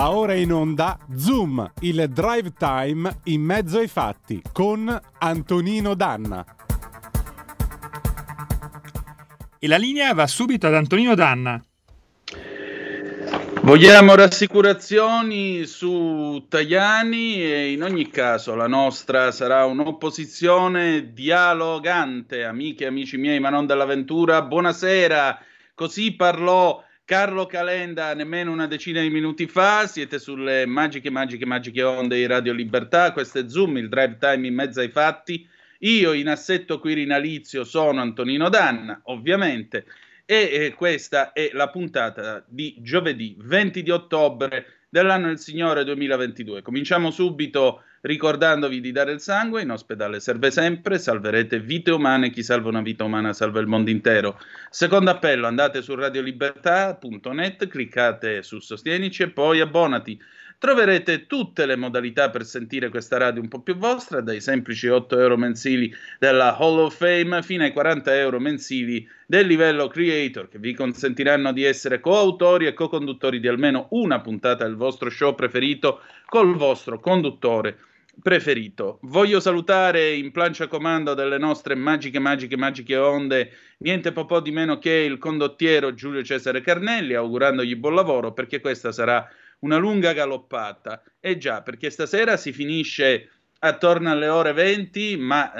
Va ora in onda Zoom, il drive time in mezzo ai fatti con Antonino Danna. E la linea va subito ad Antonino Danna. Vogliamo rassicurazioni su Tajani e in ogni caso la nostra sarà un'opposizione dialogante, amiche e amici miei, ma non dell'avventura. Buonasera, così parlò Carlo Calenda nemmeno una decina di minuti fa, siete sulle magiche, magiche, magiche onde di Radio Libertà, questo è Zoom, il drive time in mezzo ai fatti. Io in assetto quirinalizio sono Antonino Danna, ovviamente, e eh, questa è la puntata di giovedì 20 di ottobre dell'anno del Signore 2022. Cominciamo subito ricordandovi di dare il sangue, in ospedale serve sempre, salverete vite umane, chi salva una vita umana salva il mondo intero. Secondo appello, andate su radiolibertà.net, cliccate su Sostienici e poi abbonati. Troverete tutte le modalità per sentire questa radio un po' più vostra, dai semplici 8 euro mensili della Hall of Fame fino ai 40 euro mensili del livello creator, che vi consentiranno di essere coautori e co-conduttori di almeno una puntata del vostro show preferito col vostro conduttore preferito. Voglio salutare in plancia comando delle nostre magiche, magiche, magiche onde, niente po' di meno che il condottiero Giulio Cesare Carnelli, augurandogli buon lavoro perché questa sarà una lunga galoppata. E già, perché stasera si finisce attorno alle ore 20, ma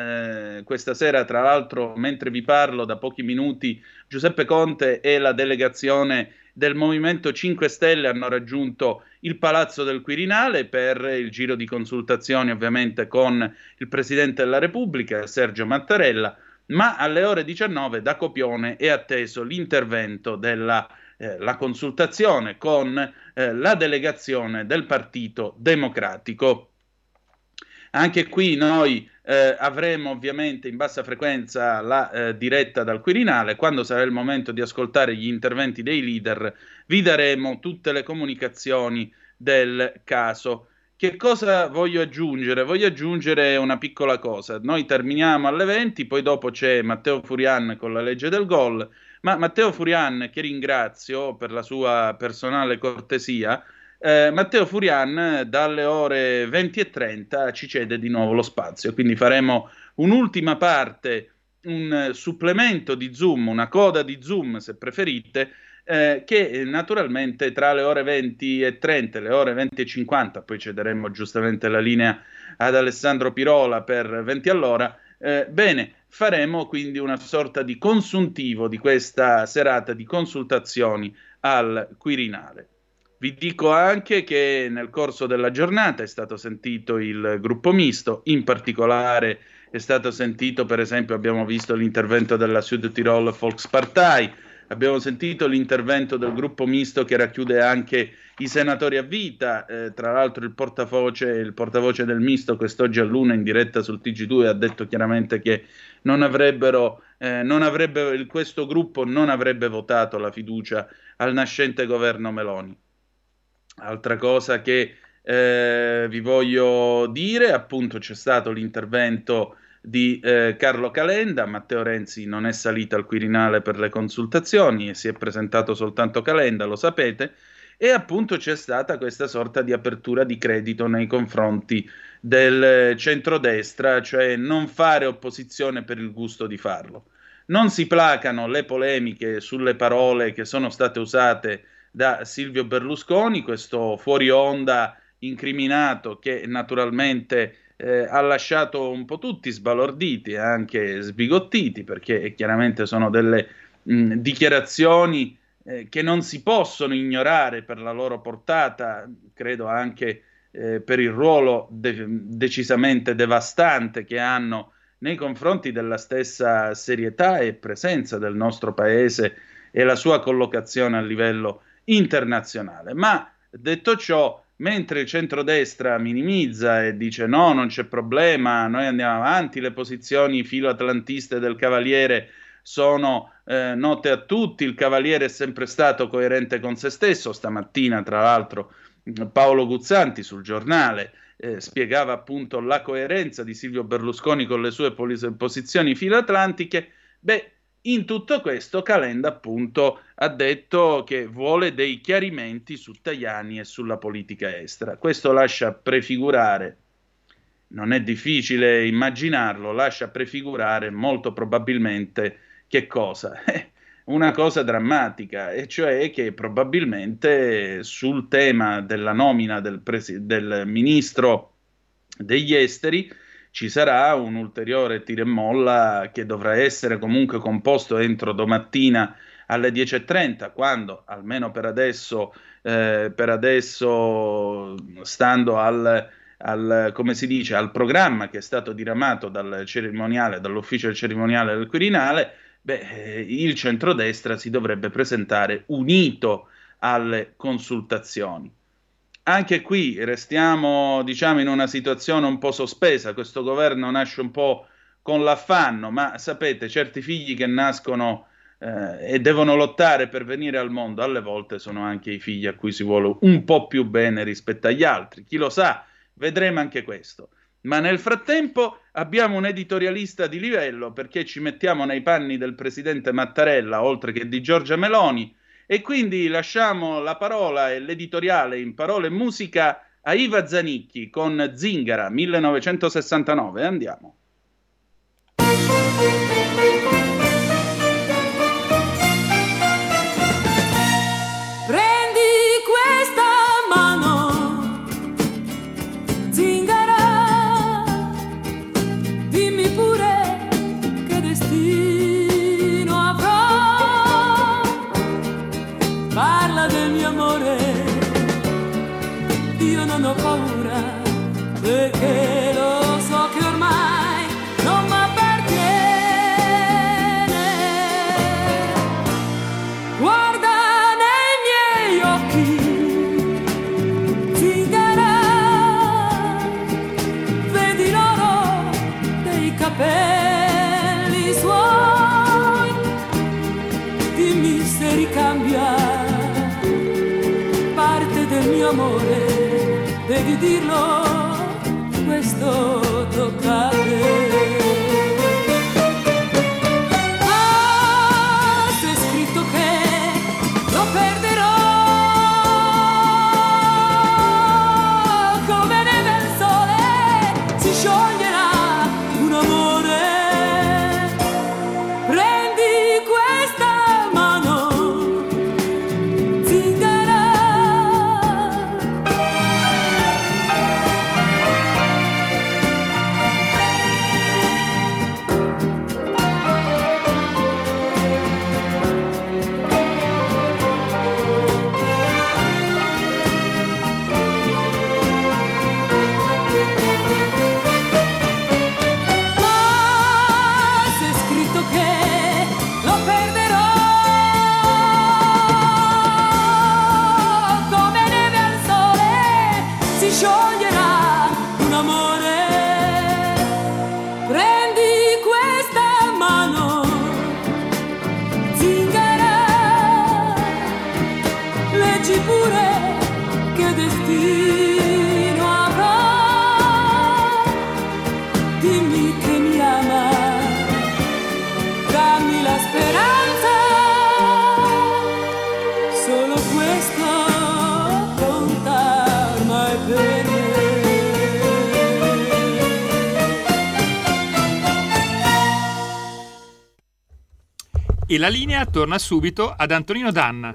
eh, questa sera, tra l'altro, mentre vi parlo da pochi minuti, Giuseppe Conte e la delegazione del Movimento 5 Stelle hanno raggiunto il Palazzo del Quirinale per il giro di consultazioni, ovviamente con il Presidente della Repubblica, Sergio Mattarella, ma alle ore 19 da Copione è atteso l'intervento della eh, la consultazione con eh, la delegazione del Partito Democratico. Anche qui noi eh, avremo ovviamente in bassa frequenza la eh, diretta dal Quirinale. Quando sarà il momento di ascoltare gli interventi dei leader, vi daremo tutte le comunicazioni del caso. Che cosa voglio aggiungere? Voglio aggiungere una piccola cosa. Noi terminiamo alle 20, poi dopo c'è Matteo Furian con la legge del gol ma Matteo Furian, che ringrazio per la sua personale cortesia, eh, Matteo Furian dalle ore 20 e 30 ci cede di nuovo lo spazio, quindi faremo un'ultima parte, un supplemento di Zoom, una coda di Zoom se preferite, eh, che naturalmente tra le ore 20 e 30 e le ore 20 e 50, poi cederemo giustamente la linea ad Alessandro Pirola per 20 all'ora, eh, bene, faremo quindi una sorta di consuntivo di questa serata di consultazioni al Quirinale. Vi dico anche che nel corso della giornata è stato sentito il gruppo misto, in particolare è stato sentito, per esempio, abbiamo visto l'intervento della Süd Tirol Volkspartei, Abbiamo sentito l'intervento del gruppo misto che racchiude anche i senatori a vita, eh, tra l'altro il portavoce, il portavoce del misto quest'oggi a Luna in diretta sul TG2 ha detto chiaramente che non avrebbero, eh, non avrebbe, questo gruppo non avrebbe votato la fiducia al nascente governo Meloni. Altra cosa che eh, vi voglio dire, appunto c'è stato l'intervento di eh, Carlo Calenda. Matteo Renzi non è salito al Quirinale per le consultazioni e si è presentato soltanto Calenda, lo sapete. E appunto c'è stata questa sorta di apertura di credito nei confronti del centrodestra, cioè non fare opposizione per il gusto di farlo. Non si placano le polemiche sulle parole che sono state usate da Silvio Berlusconi, questo fuori onda incriminato che naturalmente eh, ha lasciato un po' tutti sbalorditi e anche sbigottiti, perché chiaramente sono delle mh, dichiarazioni eh, che non si possono ignorare per la loro portata, credo anche eh, per il ruolo de- decisamente devastante che hanno nei confronti della stessa serietà e presenza del nostro paese e la sua collocazione a livello internazionale. Ma detto ciò, mentre il centrodestra minimizza e dice no, non c'è problema, noi andiamo avanti, le posizioni filoatlantiste del Cavaliere sono eh, note a tutti, il Cavaliere è sempre stato coerente con se stesso, stamattina tra l'altro Paolo Guzzanti sul giornale eh, spiegava appunto la coerenza di Silvio Berlusconi con le sue pos- posizioni filoatlantiche, beh, in tutto questo Calenda appunto ha detto che vuole dei chiarimenti su Tajani e sulla politica estera. Questo lascia prefigurare, non è difficile immaginarlo, lascia prefigurare molto probabilmente che cosa? Una cosa drammatica, e cioè che probabilmente sul tema della nomina del, presi- del ministro degli esteri ci sarà un ulteriore tiro e molla che dovrà essere comunque composto entro domattina alle 10.30, quando almeno per adesso, eh, per adesso stando al, al, dice, al programma che è stato diramato dal cerimoniale, dall'ufficio del cerimoniale del Quirinale, beh, eh, il centrodestra si dovrebbe presentare unito alle consultazioni. Anche qui restiamo, diciamo, in una situazione un po' sospesa. Questo governo nasce un po' con l'affanno, ma sapete, certi figli che nascono eh, e devono lottare per venire al mondo, alle volte sono anche i figli a cui si vuole un po' più bene rispetto agli altri. Chi lo sa, vedremo anche questo. Ma nel frattempo abbiamo un editorialista di livello perché ci mettiamo nei panni del presidente Mattarella, oltre che di Giorgia Meloni, e quindi lasciamo la parola e l'editoriale in parole e musica a Iva Zanicchi con Zingara 1969. Andiamo. La linea torna subito ad Antonino Danna.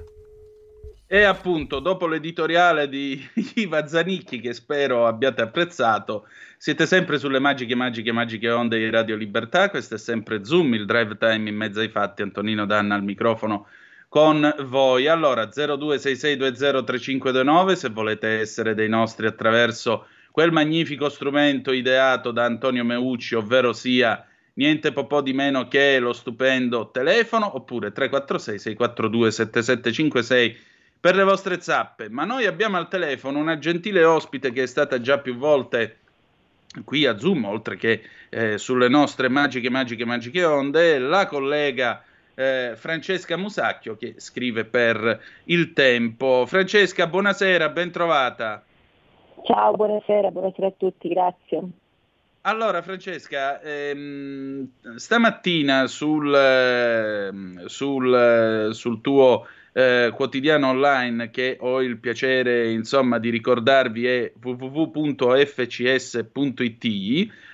E appunto, dopo l'editoriale di Iva Zanicchi, che spero abbiate apprezzato, siete sempre sulle magiche, magiche, magiche onde di Radio Libertà. Questo è sempre Zoom, il drive time in mezzo ai fatti. Antonino Danna al microfono con voi. Allora, 0266203529, se volete essere dei nostri attraverso quel magnifico strumento ideato da Antonio Meucci, ovvero sia niente po' di meno che lo stupendo telefono, oppure 346 642 7756 per le vostre zappe. Ma noi abbiamo al telefono una gentile ospite che è stata già più volte qui a Zoom, oltre che eh, sulle nostre magiche, magiche, magiche onde, la collega eh, Francesca Musacchio che scrive per Il Tempo. Francesca, buonasera, ben trovata. Ciao, buonasera, buonasera a tutti, grazie. Allora, Francesca, ehm, stamattina sul, ehm, sul, sul tuo eh, quotidiano online che ho il piacere insomma di ricordarvi è www.fcs.it,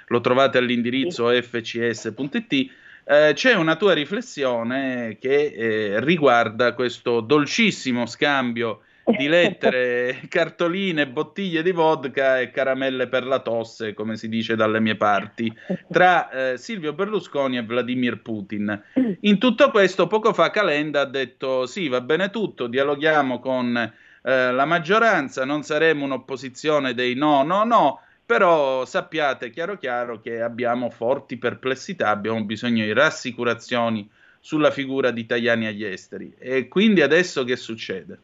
lo trovate all'indirizzo fcs.it eh, c'è una tua riflessione che eh, riguarda questo dolcissimo scambio di lettere, cartoline, bottiglie di vodka e caramelle per la tosse, come si dice dalle mie parti, tra eh, Silvio Berlusconi e Vladimir Putin. In tutto questo, poco fa Calenda ha detto: sì, va bene tutto, dialoghiamo con eh, la maggioranza, non saremo un'opposizione dei no, no, no però sappiate chiaro chiaro che abbiamo forti perplessità, abbiamo bisogno di rassicurazioni sulla figura di italiani agli esteri. E quindi adesso che succede?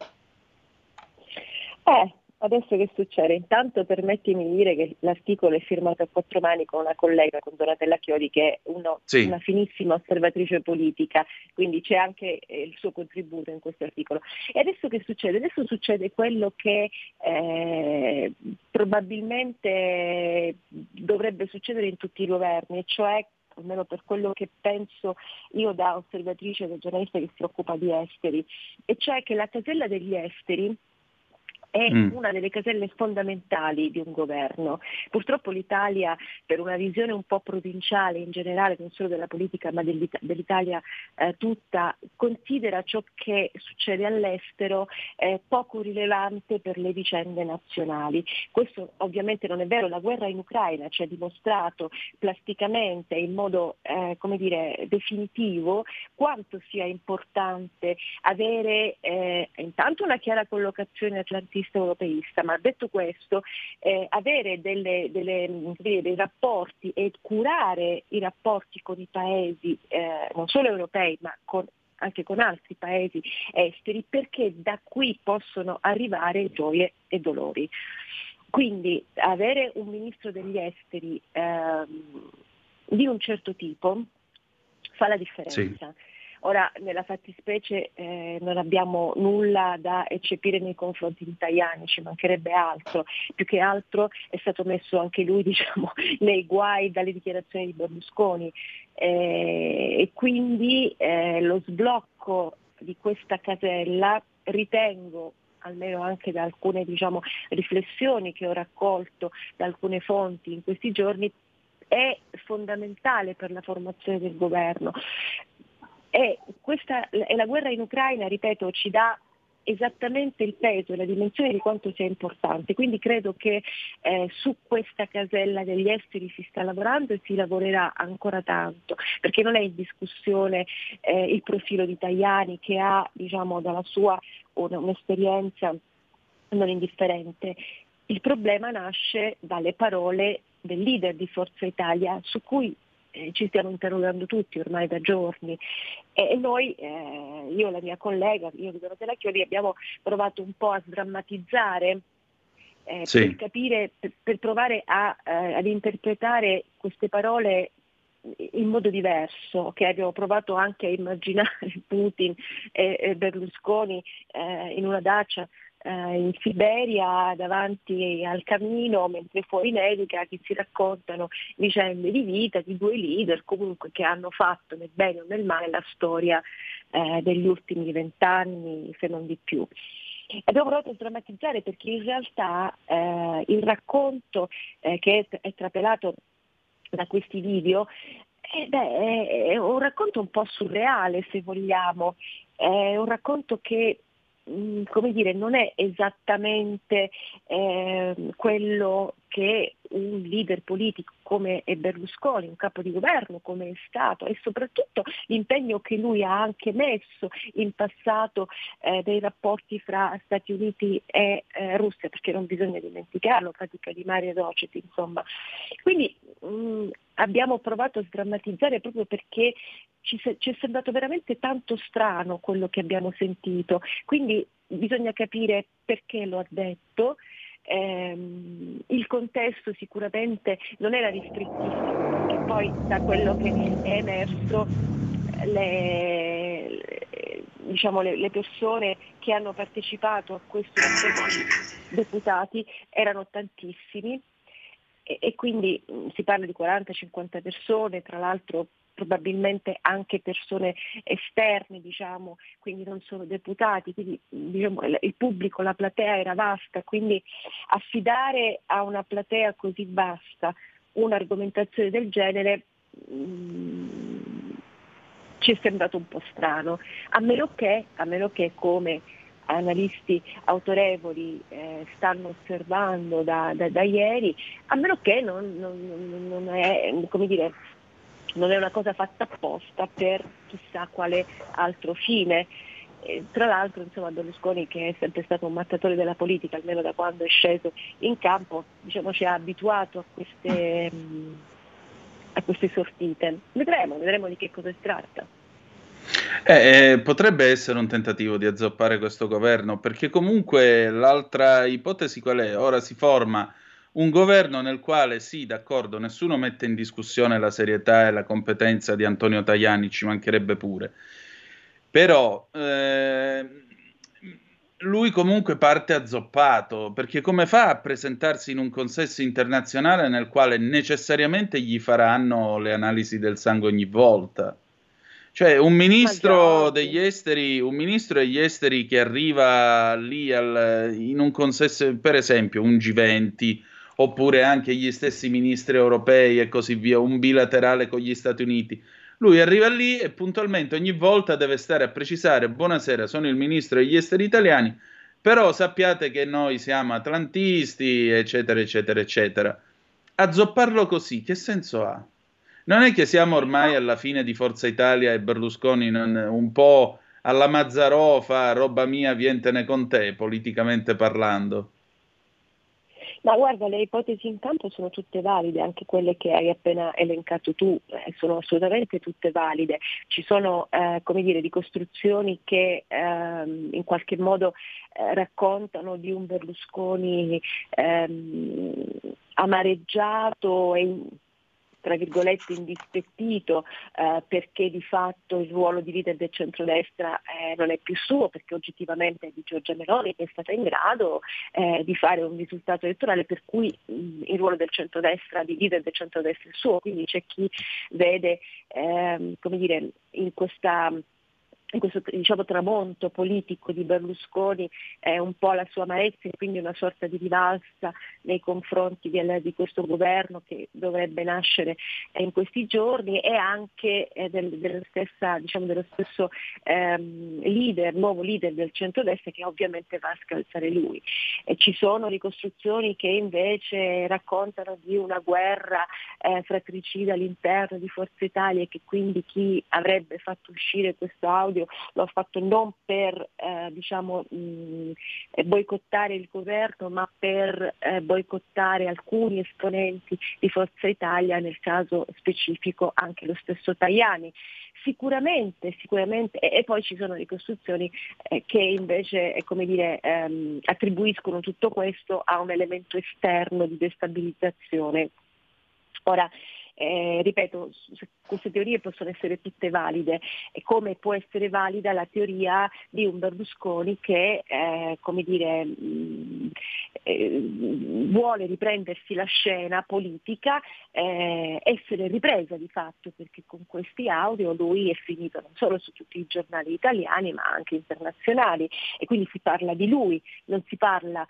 Eh, adesso che succede? Intanto permettimi di dire che l'articolo è firmato a quattro mani con una collega, con Donatella Chiodi, che è uno, sì. una finissima osservatrice politica, quindi c'è anche eh, il suo contributo in questo articolo. E adesso che succede? Adesso succede quello che eh, probabilmente dovrebbe succedere in tutti i governi, cioè almeno per quello che penso io da osservatrice, da giornalista che si occupa di esteri, e cioè che la casella degli esteri è mm. una delle caselle fondamentali di un governo. Purtroppo l'Italia, per una visione un po' provinciale in generale, non solo della politica ma dell'It- dell'Italia eh, tutta, considera ciò che succede all'estero eh, poco rilevante per le vicende nazionali. Questo ovviamente non è vero, la guerra in Ucraina ci ha dimostrato plasticamente, in modo eh, come dire, definitivo, quanto sia importante avere eh, intanto una chiara collocazione atlantica garantista europeista, ma detto questo, eh, avere delle, delle, dei rapporti e curare i rapporti con i paesi, eh, non solo europei, ma con anche con altri paesi esteri, perché da qui possono arrivare gioie e dolori. Quindi avere un ministro degli esteri ehm, di un certo tipo fa la differenza. Sì. Ora, nella fattispecie eh, non abbiamo nulla da eccepire nei confronti di italiani, ci mancherebbe altro, più che altro è stato messo anche lui diciamo, nei guai dalle dichiarazioni di Berlusconi eh, e quindi eh, lo sblocco di questa casella ritengo almeno anche da alcune diciamo, riflessioni che ho raccolto da alcune fonti in questi giorni, è fondamentale per la formazione del governo. E, questa, e la guerra in Ucraina, ripeto, ci dà esattamente il peso e la dimensione di quanto sia importante. Quindi credo che eh, su questa casella degli esteri si sta lavorando e si lavorerà ancora tanto, perché non è in discussione eh, il profilo di Tajani che ha diciamo, dalla sua un'esperienza non indifferente. Il problema nasce dalle parole del leader di Forza Italia su cui eh, ci stiamo interrogando tutti ormai da giorni e noi, eh, io e la mia collega, io di Donatella Chiodi, abbiamo provato un po' a sdrammatizzare eh, sì. per capire, per, per provare a, eh, ad interpretare queste parole in modo diverso, che abbiamo provato anche a immaginare Putin e, e Berlusconi eh, in una dacia eh, in Siberia davanti al camino mentre fuori nevica che si raccontano vicende di vita di due leader comunque che hanno fatto nel bene o nel male la storia eh, degli ultimi vent'anni se non di più. Abbiamo provato a drammatizzare perché in realtà eh, il racconto eh, che è, è trapelato da questi video eh beh, è un racconto un po' surreale se vogliamo, è un racconto che come dire, non è esattamente eh, quello che un leader politico come è Berlusconi, un capo di governo come è stato e soprattutto l'impegno che lui ha anche messo in passato eh, nei rapporti fra Stati Uniti e eh, Russia, perché non bisogna dimenticarlo, pratica di Mario Docet, insomma. Quindi mh, mm, abbiamo provato a sdrammatizzare proprio perché ci, ci, è sembrato veramente tanto strano quello che abbiamo sentito, quindi bisogna capire perché lo ha detto. Eh, il contesto sicuramente non era ristrettissimo, perché poi da quello che è emerso le, diciamo, le, le, persone che hanno partecipato a questo deputati erano tantissimi e, e quindi si parla di 40-50 persone, tra l'altro probabilmente anche persone esterne, diciamo, quindi non solo deputati, quindi diciamo, il pubblico, la platea era vasta, quindi affidare a una platea così vasta un'argomentazione del genere mh, ci è sembrato un po' strano, a meno che, a meno che come analisti autorevoli eh, stanno osservando da, da, da, ieri, a meno che non, non, non, è, dire, non, è, una cosa fatta apposta per chissà quale altro fine. E, tra l'altro insomma, Berlusconi che è sempre stato un mattatore della politica, almeno da quando è sceso in campo, diciamo, ci ha abituato a queste, a queste sortite. Vedremo, vedremo di che cosa si tratta. Eh, eh, potrebbe essere un tentativo di azzoppare questo governo, perché comunque l'altra ipotesi qual è? Ora si forma un governo nel quale sì, d'accordo, nessuno mette in discussione la serietà e la competenza di Antonio Tajani, ci mancherebbe pure. Però eh, lui comunque parte azzoppato, perché come fa a presentarsi in un consesso internazionale nel quale necessariamente gli faranno le analisi del sangue ogni volta? Cioè, un ministro degli esteri, un ministro degli esteri che arriva lì al, in un consesso, per esempio, un G20, oppure anche gli stessi ministri europei e così via, un bilaterale con gli Stati Uniti. Lui arriva lì e puntualmente ogni volta deve stare a precisare: Buonasera, sono il ministro degli esteri italiani, però sappiate che noi siamo atlantisti, eccetera, eccetera, eccetera. Azzopparlo così, che senso ha? Non è che siamo ormai alla fine di Forza Italia e Berlusconi non, un po' alla Mazzarofa, roba mia, vientene con te, politicamente parlando? Ma guarda, le ipotesi in campo sono tutte valide, anche quelle che hai appena elencato tu, eh, sono assolutamente tutte valide. Ci sono, eh, come dire, ricostruzioni che eh, in qualche modo eh, raccontano di un Berlusconi ehm, amareggiato e tra virgolette indispettito eh, perché di fatto il ruolo di leader del centrodestra eh, non è più suo perché oggettivamente è di Giorgia Meloni che è stata in grado eh, di fare un risultato elettorale per cui mh, il ruolo del centrodestra, di leader del centrodestra è suo, quindi c'è chi vede ehm, come dire, in questa questo diciamo, tramonto politico di Berlusconi è un po' la sua amarezza e quindi una sorta di rivalsa nei confronti di, di questo governo che dovrebbe nascere eh, in questi giorni e anche eh, del, della stessa, diciamo, dello stesso ehm, leader, nuovo leader del centrodestra che ovviamente va a scalzare lui. E ci sono ricostruzioni che invece raccontano di una guerra eh, fratricida all'interno di Forza Italia e che quindi chi avrebbe fatto uscire questo audio audio lo ha fatto non per eh, diciamo, mh, boicottare il governo ma per eh, boicottare alcuni esponenti di Forza Italia, nel caso specifico anche lo stesso Tajani. Sicuramente, sicuramente, e, e, poi ci sono ricostruzioni eh, che invece eh, come dire, ehm, attribuiscono tutto questo a un elemento esterno di destabilizzazione. Ora, eh, ripeto, queste teorie possono essere tutte valide come può essere valida la teoria di un Berlusconi che eh, come dire, mm, eh, vuole riprendersi la scena politica, eh, essere ripresa di fatto perché con questi audio lui è finito non solo su tutti i giornali italiani ma anche internazionali e quindi si parla di lui, non si parla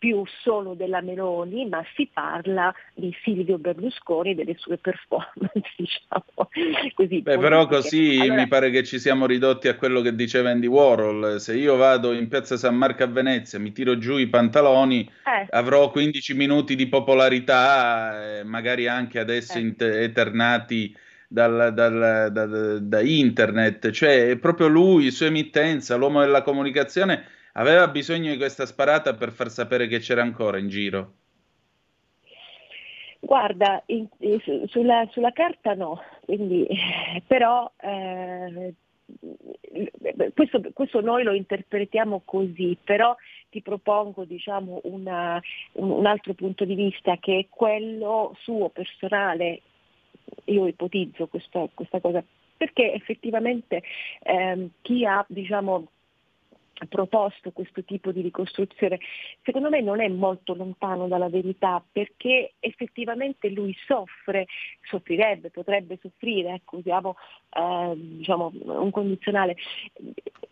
più solo della Meloni, ma si parla di Silvio Berlusconi e delle sue performance, diciamo così. Beh, però così allora... mi pare che ci siamo ridotti a quello che diceva Andy Warhol, se io vado in piazza San Marco a Venezia, mi tiro giù i pantaloni, eh. avrò 15 minuti di popolarità, eh, magari anche adesso eh. inter- eternati dal, dal, da, da internet, cioè è proprio lui, sua emittenza, l'uomo della comunicazione Aveva bisogno di questa sparata per far sapere che c'era ancora in giro. Guarda, in, in, sulla, sulla, carta no, quindi, però eh, questo, questo, noi lo interpretiamo così, però ti propongo diciamo, una, un, altro punto di vista che è quello suo personale, io ipotizzo questa, questa cosa, perché effettivamente ehm, chi ha diciamo, proposto questo tipo di ricostruzione, secondo me non è molto lontano dalla verità perché effettivamente lui soffre, soffrirebbe, potrebbe soffrire, ecco, usiamo eh, diciamo, un condizionale,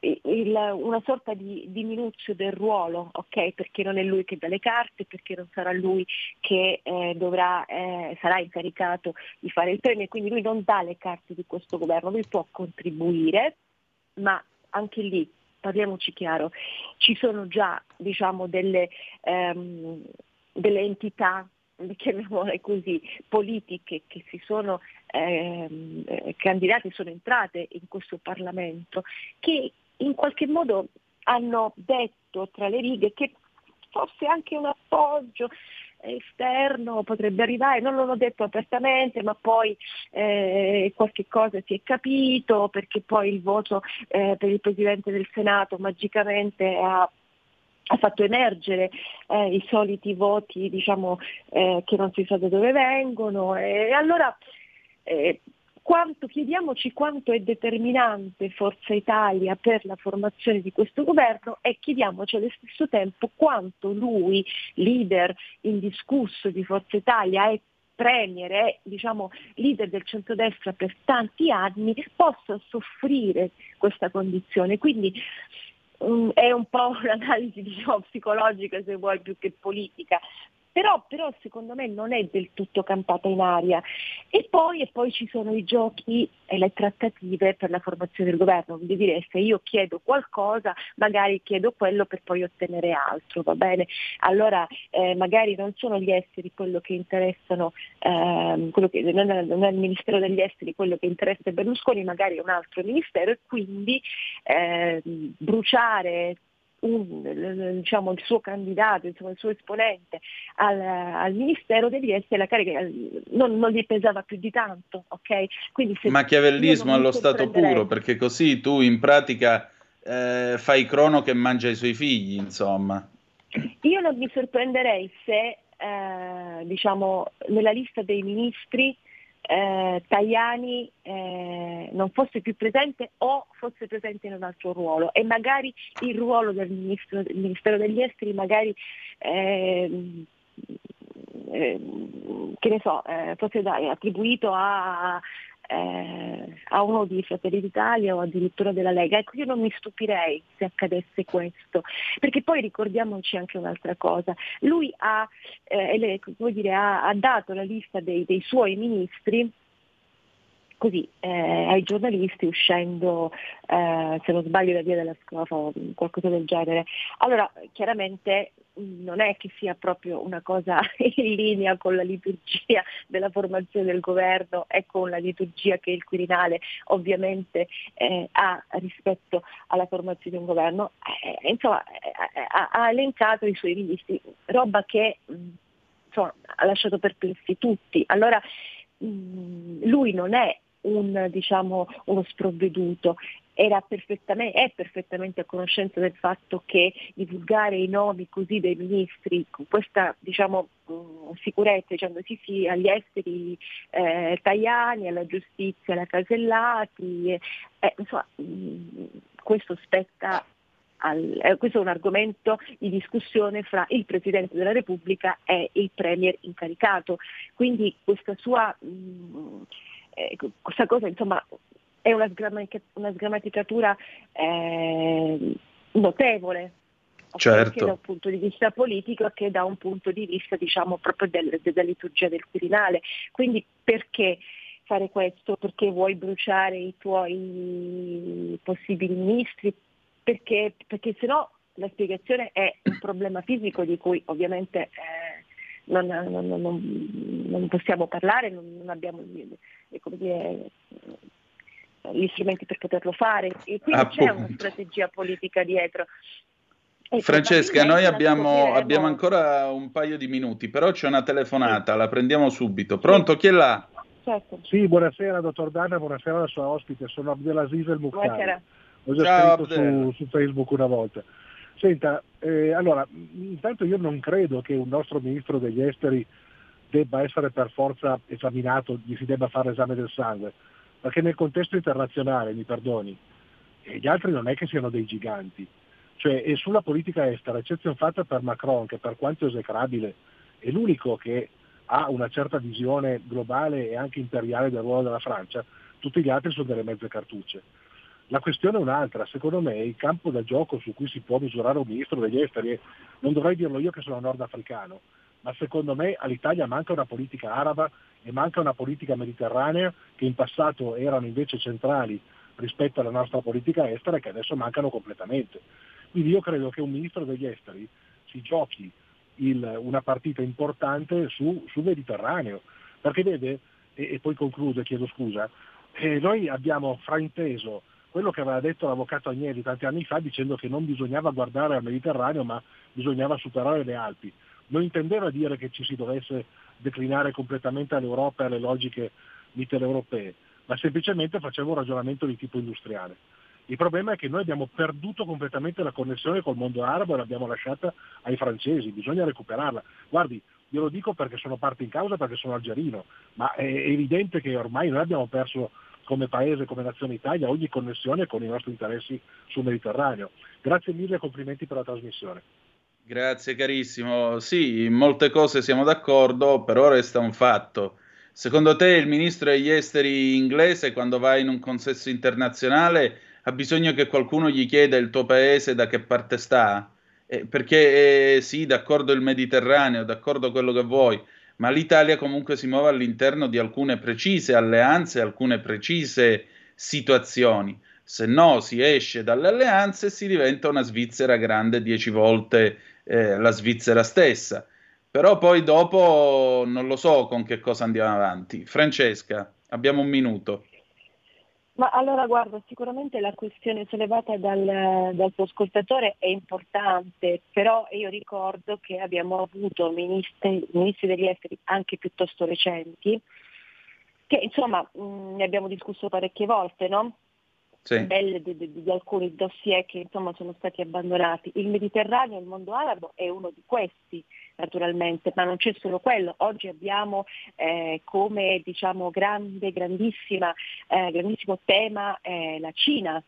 il, una sorta di diminuzione del ruolo, ok? Perché non è lui che dà le carte, perché non sarà lui che eh, dovrà, eh, sarà incaricato di fare il premio, quindi lui non dà le carte di questo governo, lui può contribuire, ma anche lì parliamoci chiaro, ci sono già diciamo, delle, ehm, delle entità chiamiamole così, politiche che si sono ehm, eh, candidate, sono entrate in questo Parlamento, che in qualche modo hanno detto tra le righe che forse anche un appoggio esterno potrebbe arrivare, non l'ho detto apertamente, ma poi eh, qualche cosa si è capito perché poi il voto eh, per il Presidente del Senato magicamente ha ha fatto emergere eh, i soliti voti diciamo, eh, che non si sa da dove vengono. E allora eh, quanto, chiediamoci quanto è determinante Forza Italia per la formazione di questo governo e chiediamoci allo stesso tempo quanto lui, leader indiscusso di Forza Italia, è premier e diciamo, leader del centrodestra per tanti anni, possa soffrire questa condizione. Quindi um, è un po' un'analisi diciamo, psicologica se vuoi più che politica, però, però, secondo me non è del tutto campata in aria. E poi, e poi, ci sono i giochi e le trattative per la formazione del governo, quindi dire se io chiedo qualcosa, magari chiedo quello per poi ottenere altro, va bene? Allora eh, magari non sono gli esteri quello che interessano, eh, quello che, non, è, non, è, il Ministero degli Esteri quello che interessa Berlusconi, magari è un altro ministero e quindi eh, bruciare un, diciamo, il suo candidato, insomma, il suo esponente al, al, Ministero degli Esteri, la carica non, non, gli pesava più di tanto. Okay? Machiavellismo allo stato puro, perché così tu in pratica eh, fai crono che mangia i suoi figli, insomma. Io non mi sorprenderei se eh, diciamo, nella lista dei ministri eh, Tajani eh, non fosse più presente o fosse presente in un altro ruolo. E magari il ruolo del, ministro, del Ministero degli Esteri magari eh, che ne so, eh, fosse attribuito a, eh, a uno di Fratelli d'Italia o addirittura della Lega. Ecco, io non mi stupirei se accadesse questo, perché poi ricordiamoci anche un'altra cosa. Lui ha, eh, dire, ha, ha dato la lista dei, dei suoi ministri così eh, ai giornalisti uscendo, eh, se non sbaglio, da via della scofa o qualcosa del genere. Allora, chiaramente non è che sia proprio una cosa in linea con la liturgia della formazione del governo e con la liturgia che il Quirinale ovviamente eh, ha rispetto alla formazione di un governo. Eh, insomma, eh, ha, ha, elencato i suoi ministri, roba che mh, insomma, ha lasciato perplessi tutti. Allora, mh, lui non è un, diciamo, uno sprovveduto, perfettamente, è perfettamente a conoscenza del fatto che divulgare i nomi così dei ministri con questa diciamo, mm, sicurezza, dicendo sì sì agli esteri eh, Tajani, alla giustizia, alla Casellati, eh, insomma, mm, questo spetta al, eh, questo è un argomento di discussione fra il Presidente della Repubblica e il Premier incaricato. Quindi questa sua mh, mm, eh, questa cosa insomma è una, sgrammatica, una sgrammaticatura eh, notevole, certo. sia da un punto di vista politico che da un punto di vista diciamo proprio del, della liturgia del Quirinale. Quindi perché fare questo? Perché vuoi bruciare i tuoi possibili ministri? Perché, perché se no la spiegazione è un problema fisico di cui ovviamente eh, non, non, non, non, possiamo parlare, non, abbiamo eh, dire, gli strumenti per poterlo fare e quindi Appunto. c'è una strategia politica dietro. Francesca, noi abbiamo, abbiamo, ancora un paio di minuti, però c'è una telefonata, la prendiamo subito. Pronto, chi è là? Certo. Sì, buonasera dottor Danna, buonasera alla sua ospite, sono Abdelaziz El Mukhtar. Buonasera. Ho già Ciao, scritto su, su, Facebook una volta. Senta, eh, allora, intanto io non credo che un nostro ministro degli esteri debba essere per forza esaminato, gli si debba fare l'esame del sangue, perché nel contesto internazionale, mi perdoni, gli altri non è che siano dei giganti cioè, e sulla politica estera, eccezione fatta per Macron, che per quanto esecrabile è l'unico che ha una certa visione globale e anche imperiale del ruolo della Francia, tutti gli altri sono delle mezze cartucce. La questione è un'altra, secondo me il campo da gioco su cui si può misurare un ministro degli esteri, non dovrei dirlo io che sono nordafricano, ma secondo me all'Italia manca una politica araba e manca una politica mediterranea che in passato erano invece centrali rispetto alla nostra politica estera e che adesso mancano completamente. Quindi io credo che un ministro degli esteri si giochi il, una partita importante su, sul Mediterraneo, perché vede, e, e poi concludo e chiedo scusa, eh, noi abbiamo frainteso quello che aveva detto l'avvocato Agnelli tanti anni fa dicendo che non bisognava guardare al Mediterraneo ma bisognava superare le Alpi. Non intendeva dire che ci si dovesse declinare completamente all'Europa e alle logiche mitteleuropee, ma semplicemente faceva un ragionamento di tipo industriale. Il problema è che noi abbiamo perduto completamente la connessione col mondo arabo e l'abbiamo lasciata ai francesi, bisogna recuperarla. Guardi, io lo dico perché sono parte in causa, perché sono algerino, ma è evidente che ormai noi abbiamo perso come paese, come nazione Italia, ogni connessione con i nostri interessi sul Mediterraneo. Grazie mille e complimenti per la trasmissione. Grazie carissimo. Sì, in molte cose siamo d'accordo, però resta un fatto. Secondo te il ministro degli esteri inglese quando va in un consesso internazionale ha bisogno che qualcuno gli chieda il tuo paese da che parte sta? Eh, perché eh, sì, d'accordo il Mediterraneo, d'accordo quello che vuoi, ma l'Italia comunque si muove all'interno di alcune precise alleanze, alcune precise situazioni. Se no si esce dalle alleanze e si diventa una Svizzera grande dieci volte eh, la Svizzera stessa. Però poi dopo non lo so con che cosa andiamo avanti. Francesca, abbiamo un minuto. Ma allora guarda, sicuramente la questione sollevata dal, dal tuo ascoltatore è importante, però io ricordo che abbiamo avuto ministri, ministri degli esteri anche piuttosto recenti, che insomma mh, ne abbiamo discusso parecchie volte, no? Sì. Di, di, di, alcuni dossier che insomma sono stati abbandonati. Il Mediterraneo, il mondo arabo è uno di questi naturalmente, ma non c'è solo quello. Oggi abbiamo eh, come diciamo, grande, grandissima, eh, grandissimo tema eh, la Cina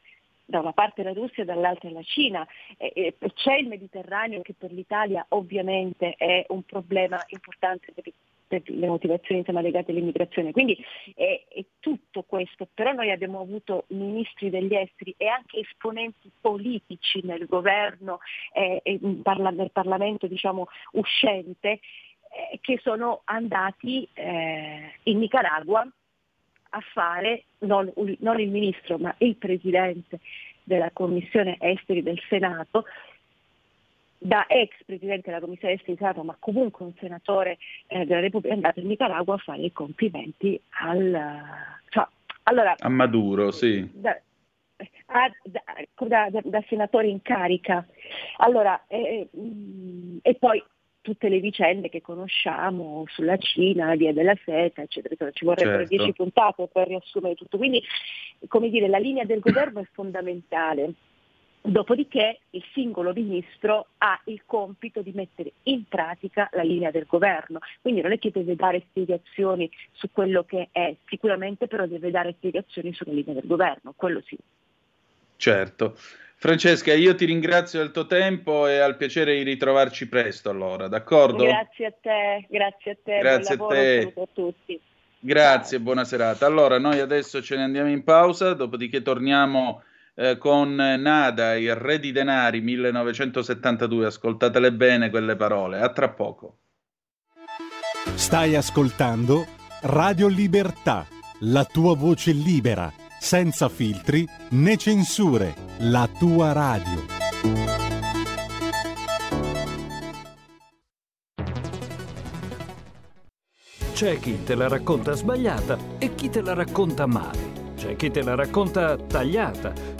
da una parte la Russia e dall'altra la Cina. E, c'è il Mediterraneo che per l'Italia ovviamente è un problema importante per, le motivazioni insomma, legate all'immigrazione. Quindi è, è, tutto questo, però noi abbiamo avuto ministri degli esteri e anche esponenti politici nel governo e eh, nel Parlamento diciamo, uscente eh, che sono andati eh, in Nicaragua a fare, non, non il ministro ma il presidente della Commissione Esteri del Senato, da ex presidente della Commissione Senato, ma comunque un senatore eh, della Repubblica, è andato in Nicaragua a fare i complimenti al, cioè, allora, a Maduro, sì. Da, a, da, da, da, senatore in carica. Allora, eh, e poi tutte le vicende che conosciamo sulla Cina, la via della seta, eccetera, eccetera. ci vorrebbero certo. dieci puntate per riassumere tutto. Quindi, come dire, la linea del governo è fondamentale. Dopodiché il singolo ministro ha il compito di mettere in pratica la linea del governo, quindi non è che deve dare spiegazioni su quello che è, sicuramente però deve dare spiegazioni sulla linea del governo, quello sì. Certo. Francesca, io ti ringrazio del tuo tempo e al piacere di ritrovarci presto allora, d'accordo? Grazie a te, grazie a te, grazie a te. a tutti. Grazie, Ciao. buona serata. Allora, noi adesso ce ne andiamo in pausa, dopodiché torniamo eh, con Nada, il Re di Denari 1972. Ascoltatele bene quelle parole. A tra poco. Stai ascoltando Radio Libertà, la tua voce libera senza filtri né censure, la tua radio. C'è chi te la racconta sbagliata e chi te la racconta male. C'è chi te la racconta tagliata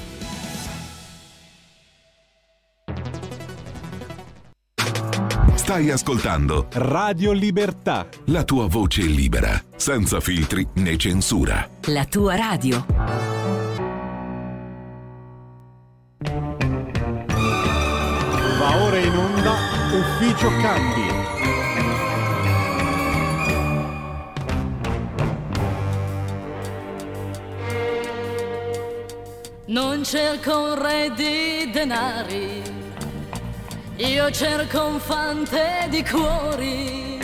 Stai ascoltando Radio Libertà. La tua voce libera, senza filtri né censura. La tua radio. Va ora in onda Ufficio Cambi. Non cerco un re di denari io cerco un fante di cuori,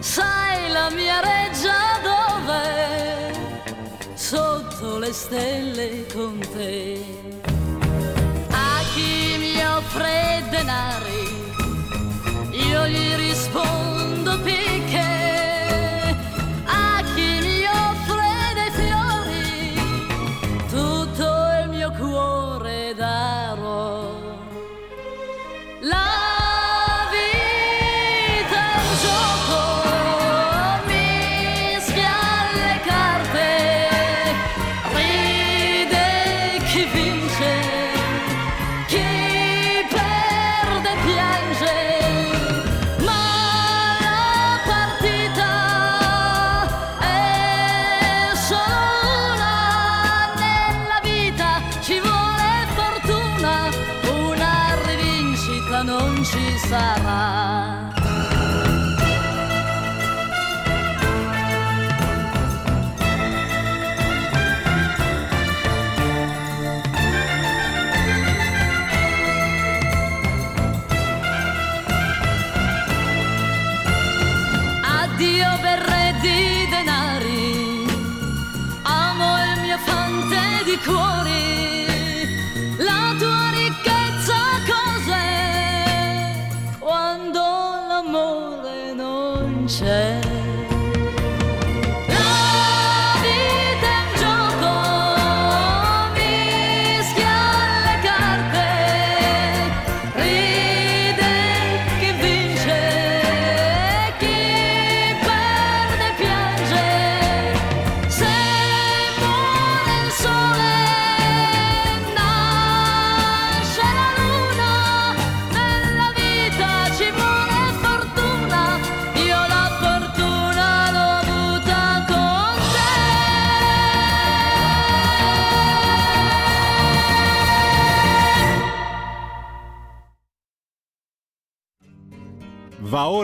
sai la mia reggia dove? Sotto le stelle con te. A chi mi offre denari, io gli rispondo picche. Non ci sarà.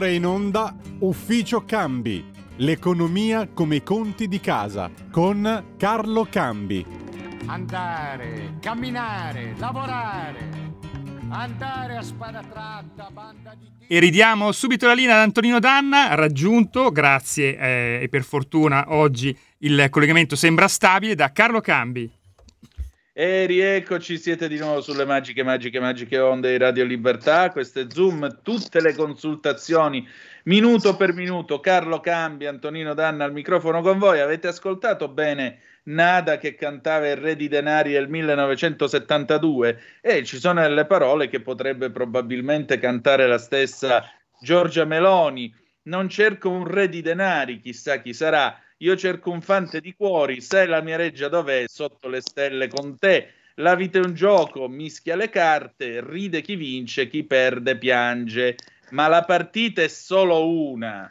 Ora in onda Ufficio Cambi. L'economia come i conti di casa con Carlo Cambi. Andare, camminare, lavorare, andare a spada tratta, banda di... E ridiamo subito la linea ad Antonino Danna, raggiunto, grazie eh, e per fortuna oggi il collegamento sembra stabile, da Carlo Cambi. E rieccoci, siete di nuovo sulle magiche, magiche, magiche onde di Radio Libertà. Questo è Zoom, tutte le consultazioni minuto per minuto. Carlo Cambi, Antonino Danna al microfono con voi. Avete ascoltato bene Nada che cantava Il Re di Denari nel 1972 e ci sono delle parole che potrebbe probabilmente cantare la stessa Giorgia Meloni. Non cerco un re di denari, chissà chi sarà. Io cerco un fante di cuori, sai la mia reggia dov'è? Sotto le stelle con te. La vita è un gioco, mischia le carte, ride chi vince, chi perde piange. Ma la partita è solo una.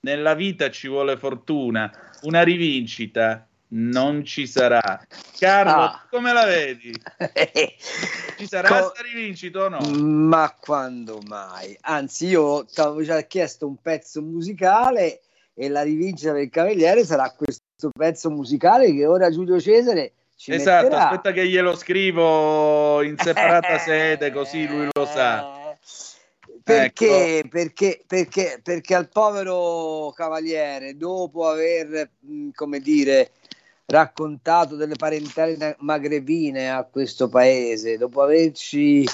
Nella vita ci vuole fortuna, una rivincita non ci sarà. Carlo, Ah. come la vedi? Ci sarà Co- sta rivincita o no? Ma quando mai? Anzi, io ti avevo già chiesto un pezzo musicale e la rivincita del Cavaliere sarà questo pezzo musicale che ora Giulio Cesare ci Esatto, metterà. aspetta che glielo scrivo in separata sede così lui lo sa. Perché, Ecco. perché, perché, perché al povero cavaliere, dopo aver, come dire, raccontato delle parentele magrebine a questo paese, dopo averci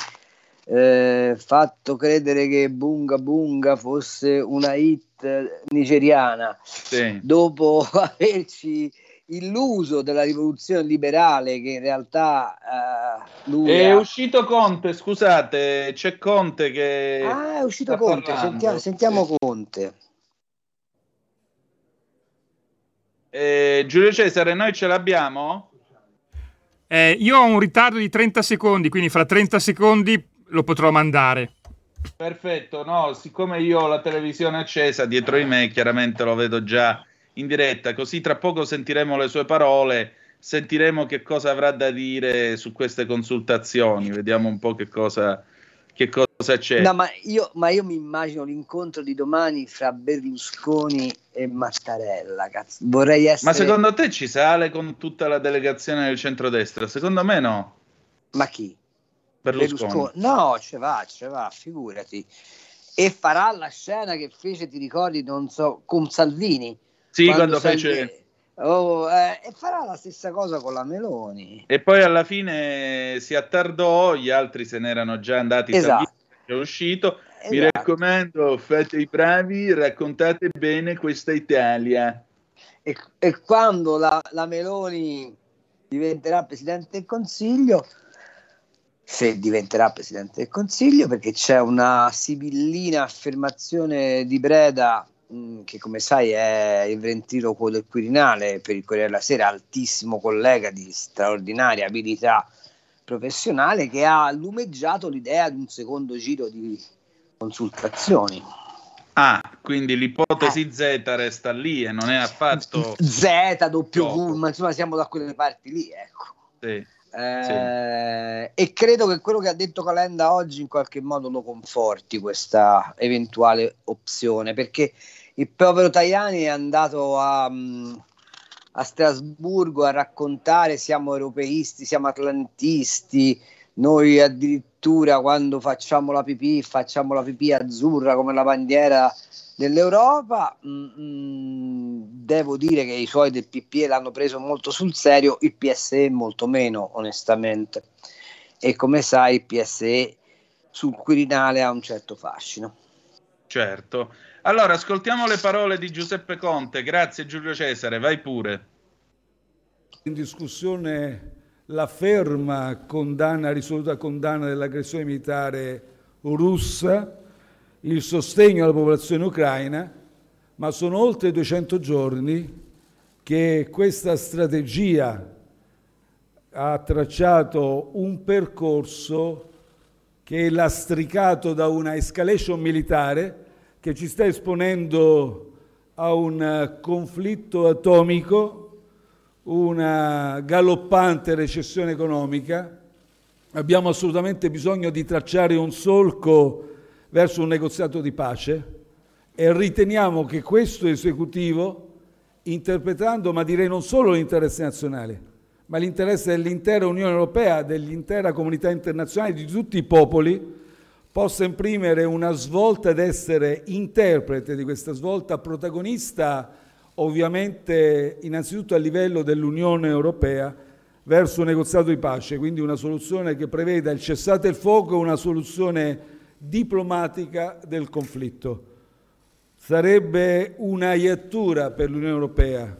eh, fatto credere che Bunga Bunga fosse una hit nigeriana, Sì. dopo averci illuso della rivoluzione liberale che in realtà eh, lui È ha- uscito Conte, scusate, c'è Conte che... Ah, è uscito Conte, parlando. sentiamo, sentiamo Conte. Eh, Giulio Cesare, noi ce l'abbiamo? Eh, io ho un ritardo di 30 secondi, quindi fra 30 secondi lo potrò mandare. Perfetto, no, siccome io ho la televisione accesa dietro di me, chiaramente lo vedo già in diretta, così tra poco sentiremo le sue parole, sentiremo che cosa avrà da dire su queste consultazioni, vediamo un po' che cosa, che cosa c'è. No, ma io, ma io mi immagino l'incontro di domani fra Berlusconi e Mattarella. Cazzo. Vorrei essere. Ma secondo te ci sale con tutta la delegazione del centrodestra? Secondo me no. Ma chi? Berlusconi. No, ce va, ce va, figurati. E farà la scena che fece, ti ricordi, non so, con Salvini. Sì, quando Salvini- fece... Oh, eh, e farà la stessa cosa con la Meloni. E poi alla fine si attardò, gli altri se n'erano già andati, Esatto. Salvini è uscito. Mi Esatto. raccomando, fate i bravi, raccontate bene questa Italia. E, e quando la, la Meloni diventerà Presidente del Consiglio, se diventerà Presidente del Consiglio, perché c'è una sibillina affermazione di Breda, mh, che come sai è il ventriloquo del Quirinale per il Corriere della Sera, altissimo collega di straordinaria abilità professionale, che ha lumeggiato l'idea di un secondo giro di consultazioni. Ah, quindi l'ipotesi Z resta lì e non è affatto... Z, W, ma insomma siamo da quelle parti lì, ecco. Sì. Eh, E credo che quello che ha detto Calenda oggi in qualche modo lo conforti questa eventuale opzione, perché il povero Tajani è andato a, mm, a Strasburgo a raccontare siamo europeisti, siamo atlantisti, noi addirittura quando facciamo la pipì facciamo la pipì azzurra come la bandiera dell'Europa. Mm, mm, devo dire che i suoi del PPE l'hanno preso molto sul serio, il PSE molto meno, onestamente. E come sai, il PSE sul Quirinale ha un certo fascino. Certo. Allora, ascoltiamo le parole di Giuseppe Conte. Grazie Giulio Cesare, vai pure. In discussione la ferma condanna, risoluta condanna dell'aggressione militare russa, il sostegno alla popolazione ucraina, ma sono oltre 200 giorni che questa strategia ha tracciato un percorso che è lastricato da una escalation militare che ci sta esponendo a un conflitto atomico, una galoppante recessione economica. Abbiamo assolutamente bisogno di tracciare un solco verso un negoziato di pace e riteniamo che questo esecutivo, interpretando, ma direi non solo l'interesse nazionale, ma l'interesse dell'intera Unione Europea, dell'intera comunità internazionale, di tutti i popoli, possa imprimere una svolta ed essere interprete di questa svolta, protagonista ovviamente innanzitutto a livello dell'Unione Europea verso un negoziato di pace, quindi una soluzione che preveda il cessate il fuoco una soluzione diplomatica del conflitto. Sarebbe una iattura per l'Unione Europea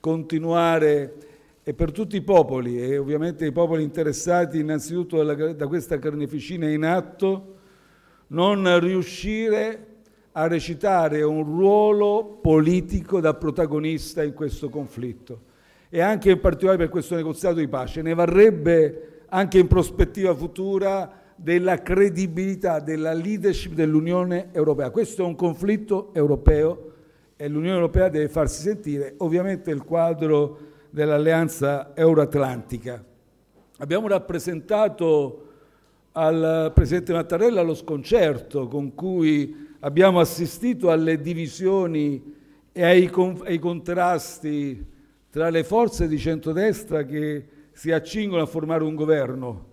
continuare e per tutti i popoli e ovviamente i popoli interessati innanzitutto dalla- da questa carneficina in atto, non riuscire a recitare un ruolo politico da protagonista in questo conflitto e anche in particolare per questo negoziato di pace. Ne varrebbe anche in prospettiva futura della credibilità, della leadership dell'Unione Europea. Questo è un conflitto europeo e l'Unione Europea deve farsi sentire, ovviamente il quadro dell'alleanza euroatlantica. Abbiamo rappresentato al Presidente Mattarella lo sconcerto con cui abbiamo assistito alle divisioni e ai, con- ai contrasti tra le forze di centrodestra che si accingono a formare un governo.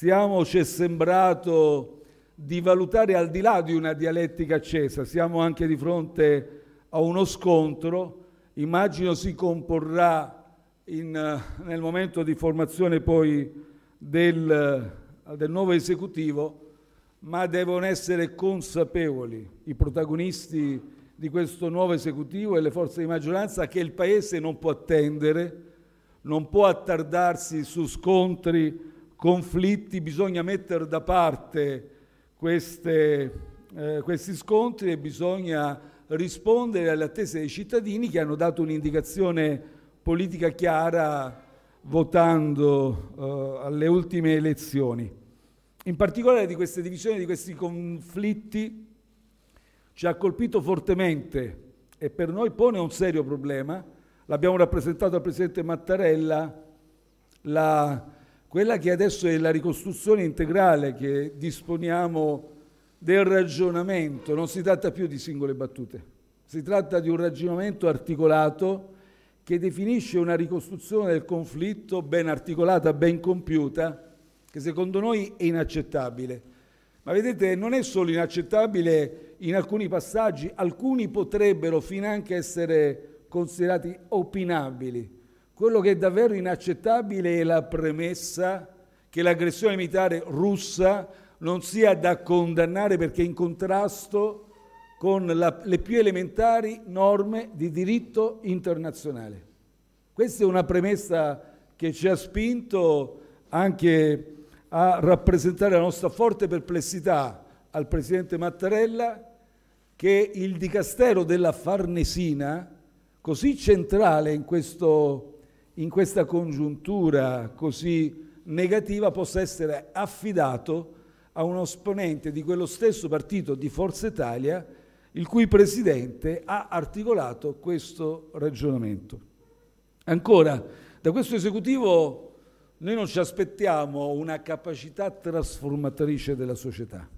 Siamo, ci è sembrato di valutare al di là di una dialettica accesa, siamo anche di fronte a uno scontro, immagino si comporrà in, nel momento di formazione poi del, del nuovo esecutivo, ma devono essere consapevoli i protagonisti di questo nuovo esecutivo e le forze di maggioranza che il Paese non può attendere, non può attardarsi su scontri, conflitti, bisogna mettere da parte queste, eh, questi scontri e bisogna rispondere alle attese dei cittadini che hanno dato un'indicazione politica chiara votando eh, alle ultime elezioni. In particolare di queste divisioni, di questi conflitti, ci ha colpito fortemente e per noi pone un serio problema, l'abbiamo rappresentato al Presidente Mattarella, la, quella che adesso è la ricostruzione integrale che disponiamo del ragionamento, non si tratta più di singole battute, si tratta di un ragionamento articolato che definisce una ricostruzione del conflitto ben articolata, ben compiuta, che secondo noi è inaccettabile. Ma vedete, non è solo inaccettabile in alcuni passaggi, alcuni potrebbero finanche essere considerati opinabili. Quello che è davvero inaccettabile è la premessa che l'aggressione militare russa non sia da condannare perché è in contrasto con la, le più elementari norme di diritto internazionale. Questa è una premessa che ci ha spinto anche a rappresentare la nostra forte perplessità al Presidente Mattarella che il Dicastero della Farnesina, così centrale in, questo, in questa congiuntura così negativa, possa essere affidato a uno esponente di quello stesso partito di Forza Italia, il cui Presidente ha articolato questo ragionamento. Ancora, da questo esecutivo noi non ci aspettiamo una capacità trasformatrice della società,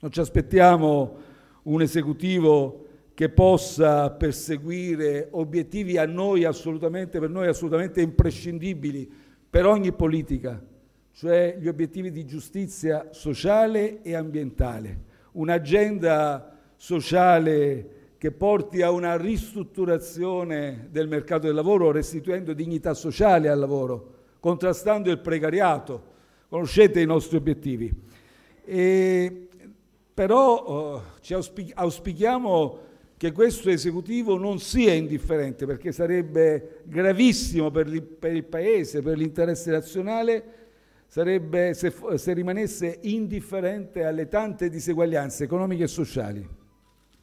non ci aspettiamo un esecutivo che possa perseguire obiettivi noi per noi assolutamente imprescindibili per ogni politica, cioè gli obiettivi di giustizia sociale e ambientale, un'agenda sociale che porti a una ristrutturazione del mercato del lavoro, restituendo dignità sociale al lavoro, contrastando il precariato. Conoscete i nostri obiettivi. E, però eh, auspichiamo che questo esecutivo non sia indifferente, perché sarebbe gravissimo per, il Paese, per l'interesse nazionale, sarebbe se, se rimanesse indifferente alle tante diseguaglianze economiche e sociali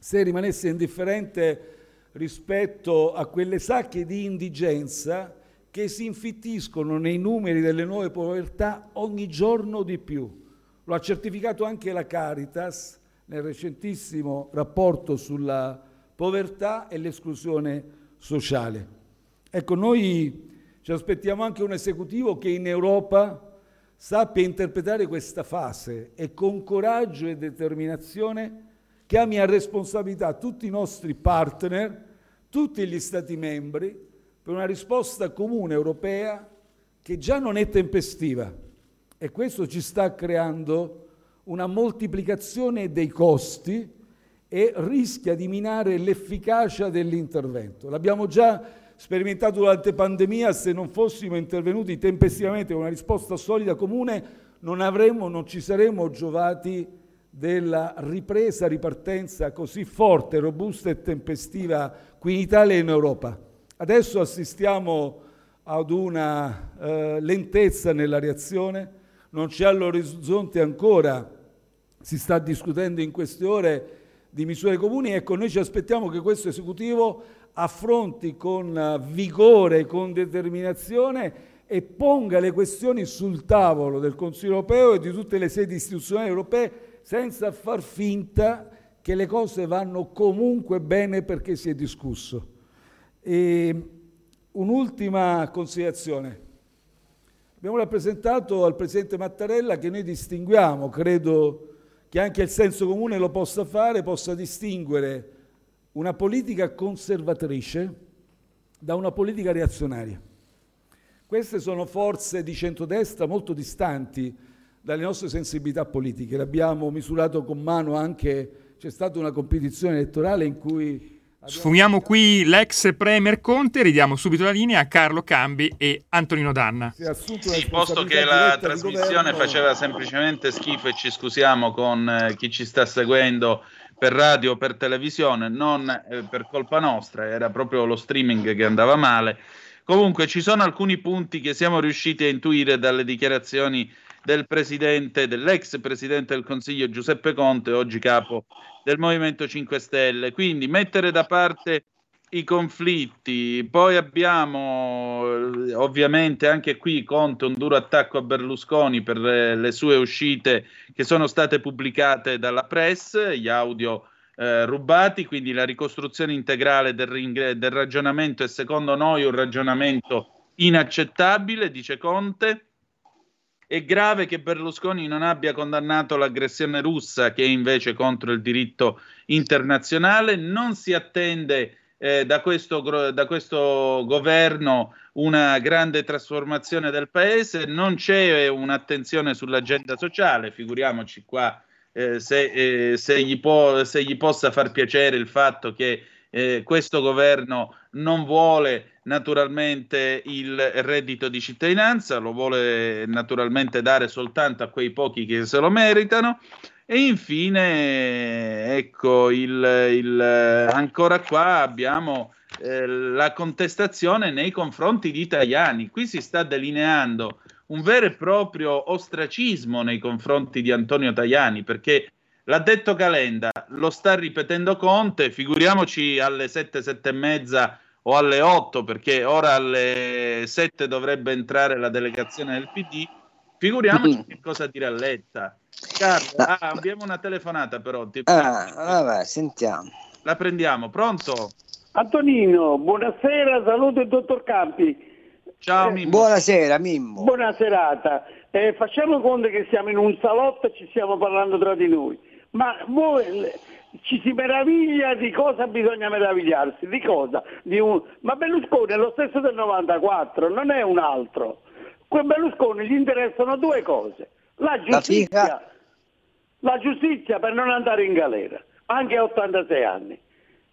se rimanesse indifferente rispetto a quelle sacche di indigenza che si infittiscono nei numeri delle nuove povertà ogni giorno di più. Lo ha certificato anche la Caritas nel recentissimo rapporto sulla povertà e l'esclusione sociale. Ecco, noi ci aspettiamo anche un esecutivo che in Europa sappia interpretare questa fase e con coraggio e determinazione chiami a responsabilità tutti i nostri partner, tutti gli Stati membri, per una risposta comune europea che già non è tempestiva e questo ci sta creando una moltiplicazione dei costi e rischia di minare l'efficacia dell'intervento. L'abbiamo già sperimentato durante pandemia, se non fossimo intervenuti tempestivamente con una risposta solida comune non avremmo, non ci saremmo giovati della ripresa, ripartenza così forte, robusta e tempestiva qui in Italia e in Europa. Adesso assistiamo ad una eh, lentezza nella reazione, non c'è all'orizzonte ancora, si sta discutendo in queste ore di misure comuni, ecco noi ci aspettiamo che questo esecutivo affronti con vigore, con determinazione e ponga le questioni sul tavolo del Consiglio europeo e di tutte le sedi istituzionali europee senza far finta che le cose vanno comunque bene perché si è discusso. E un'ultima considerazione. Abbiamo rappresentato al Presidente Mattarella che noi distinguiamo, credo che anche il senso comune lo possa fare, possa distinguere una politica conservatrice da una politica reazionaria. Queste sono forze di centrodestra molto distanti dalle nostre sensibilità politiche. L'abbiamo misurato con mano anche, c'è stata una competizione elettorale in cui Sfumiamo qui l'ex Premier Conte, ridiamo subito la linea a Carlo Cambi e Antonino Danna. Sì, posto che la trasmissione faceva semplicemente schifo e ci scusiamo con eh, chi ci sta seguendo per radio o per televisione, non eh, per colpa nostra, era proprio lo streaming che andava male. Comunque ci sono alcuni punti che siamo riusciti a intuire dalle dichiarazioni del presidente, dell'ex presidente del Consiglio Giuseppe Conte, oggi capo del Movimento 5 Stelle. Quindi mettere da parte i conflitti, poi abbiamo eh, ovviamente anche qui Conte un duro attacco a Berlusconi per le sue uscite che sono state pubblicate dalla press, gli audio eh, rubati, quindi la ricostruzione integrale del, del ragionamento è secondo noi un ragionamento inaccettabile, dice Conte. È grave che Berlusconi non abbia condannato l'aggressione russa, che è invece contro il diritto internazionale. Non si attende eh, da, questo, da, questo, governo una grande trasformazione del paese, non c'è un'attenzione sull'agenda sociale, figuriamoci qua eh, se, eh, se, gli può, se, gli possa far piacere il fatto che eh, questo governo non vuole naturalmente il reddito di cittadinanza, lo vuole naturalmente dare soltanto a quei pochi che se lo meritano. E infine, ecco, il, il, ancora qua abbiamo eh, la contestazione nei confronti di italiani. Qui si sta delineando un vero e proprio ostracismo nei confronti di Antonio Tajani, perché l'ha detto Calenda, lo sta ripetendo Conte, figuriamoci alle sette, sette e mezza o alle 8, perché ora alle 7 dovrebbe entrare la delegazione del PD. Figuriamoci che cosa dire a Letta. Carlo, ah, abbiamo una telefonata però. Ti... Ah, vabbè, sentiamo. La prendiamo, pronto? Antonino, buonasera, saluto il dottor Campi. Ciao Mimmo. Buonasera Mimmo. Buona serata. Eh, facciamo conto che siamo in un salotto e ci stiamo parlando tra di noi. Ma voi ci si meraviglia di cosa bisogna meravigliarsi, di cosa? Di un... Ma Berlusconi è lo stesso del 94, non è un altro. Quel Berlusconi gli interessano due cose. La giustizia, la, la giustizia per non andare in galera, anche a 86 anni.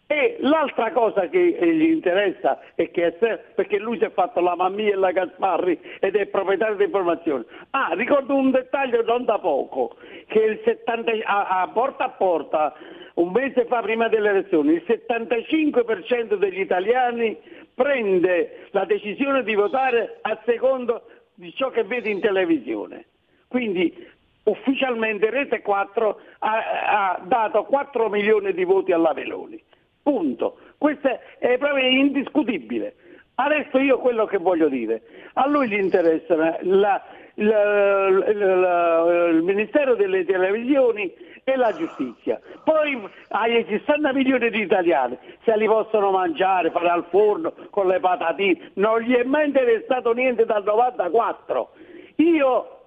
E l'altra cosa che gli interessa è che è perché lui si è fatto la mammia e la Gasparri ed è proprietario di informazioni. Ah, ricordo un dettaglio non da poco, che il 70, a, a porta a porta, un mese fa prima delle elezioni, il 75% degli italiani prende la decisione di votare a secondo di ciò che vede in televisione. Quindi ufficialmente Rete 4 ha, ha dato 4 milioni di voti alla Meloni. Punto. Questo è proprio indiscutibile. Adesso io quello che voglio dire, a lui gli interessa la, la, la, il Ministero delle Televisioni e la giustizia. Poi ai 60 milioni di italiani se li possono mangiare, fare al forno con le patatine, non gli è mai interessato niente dal 94. Io,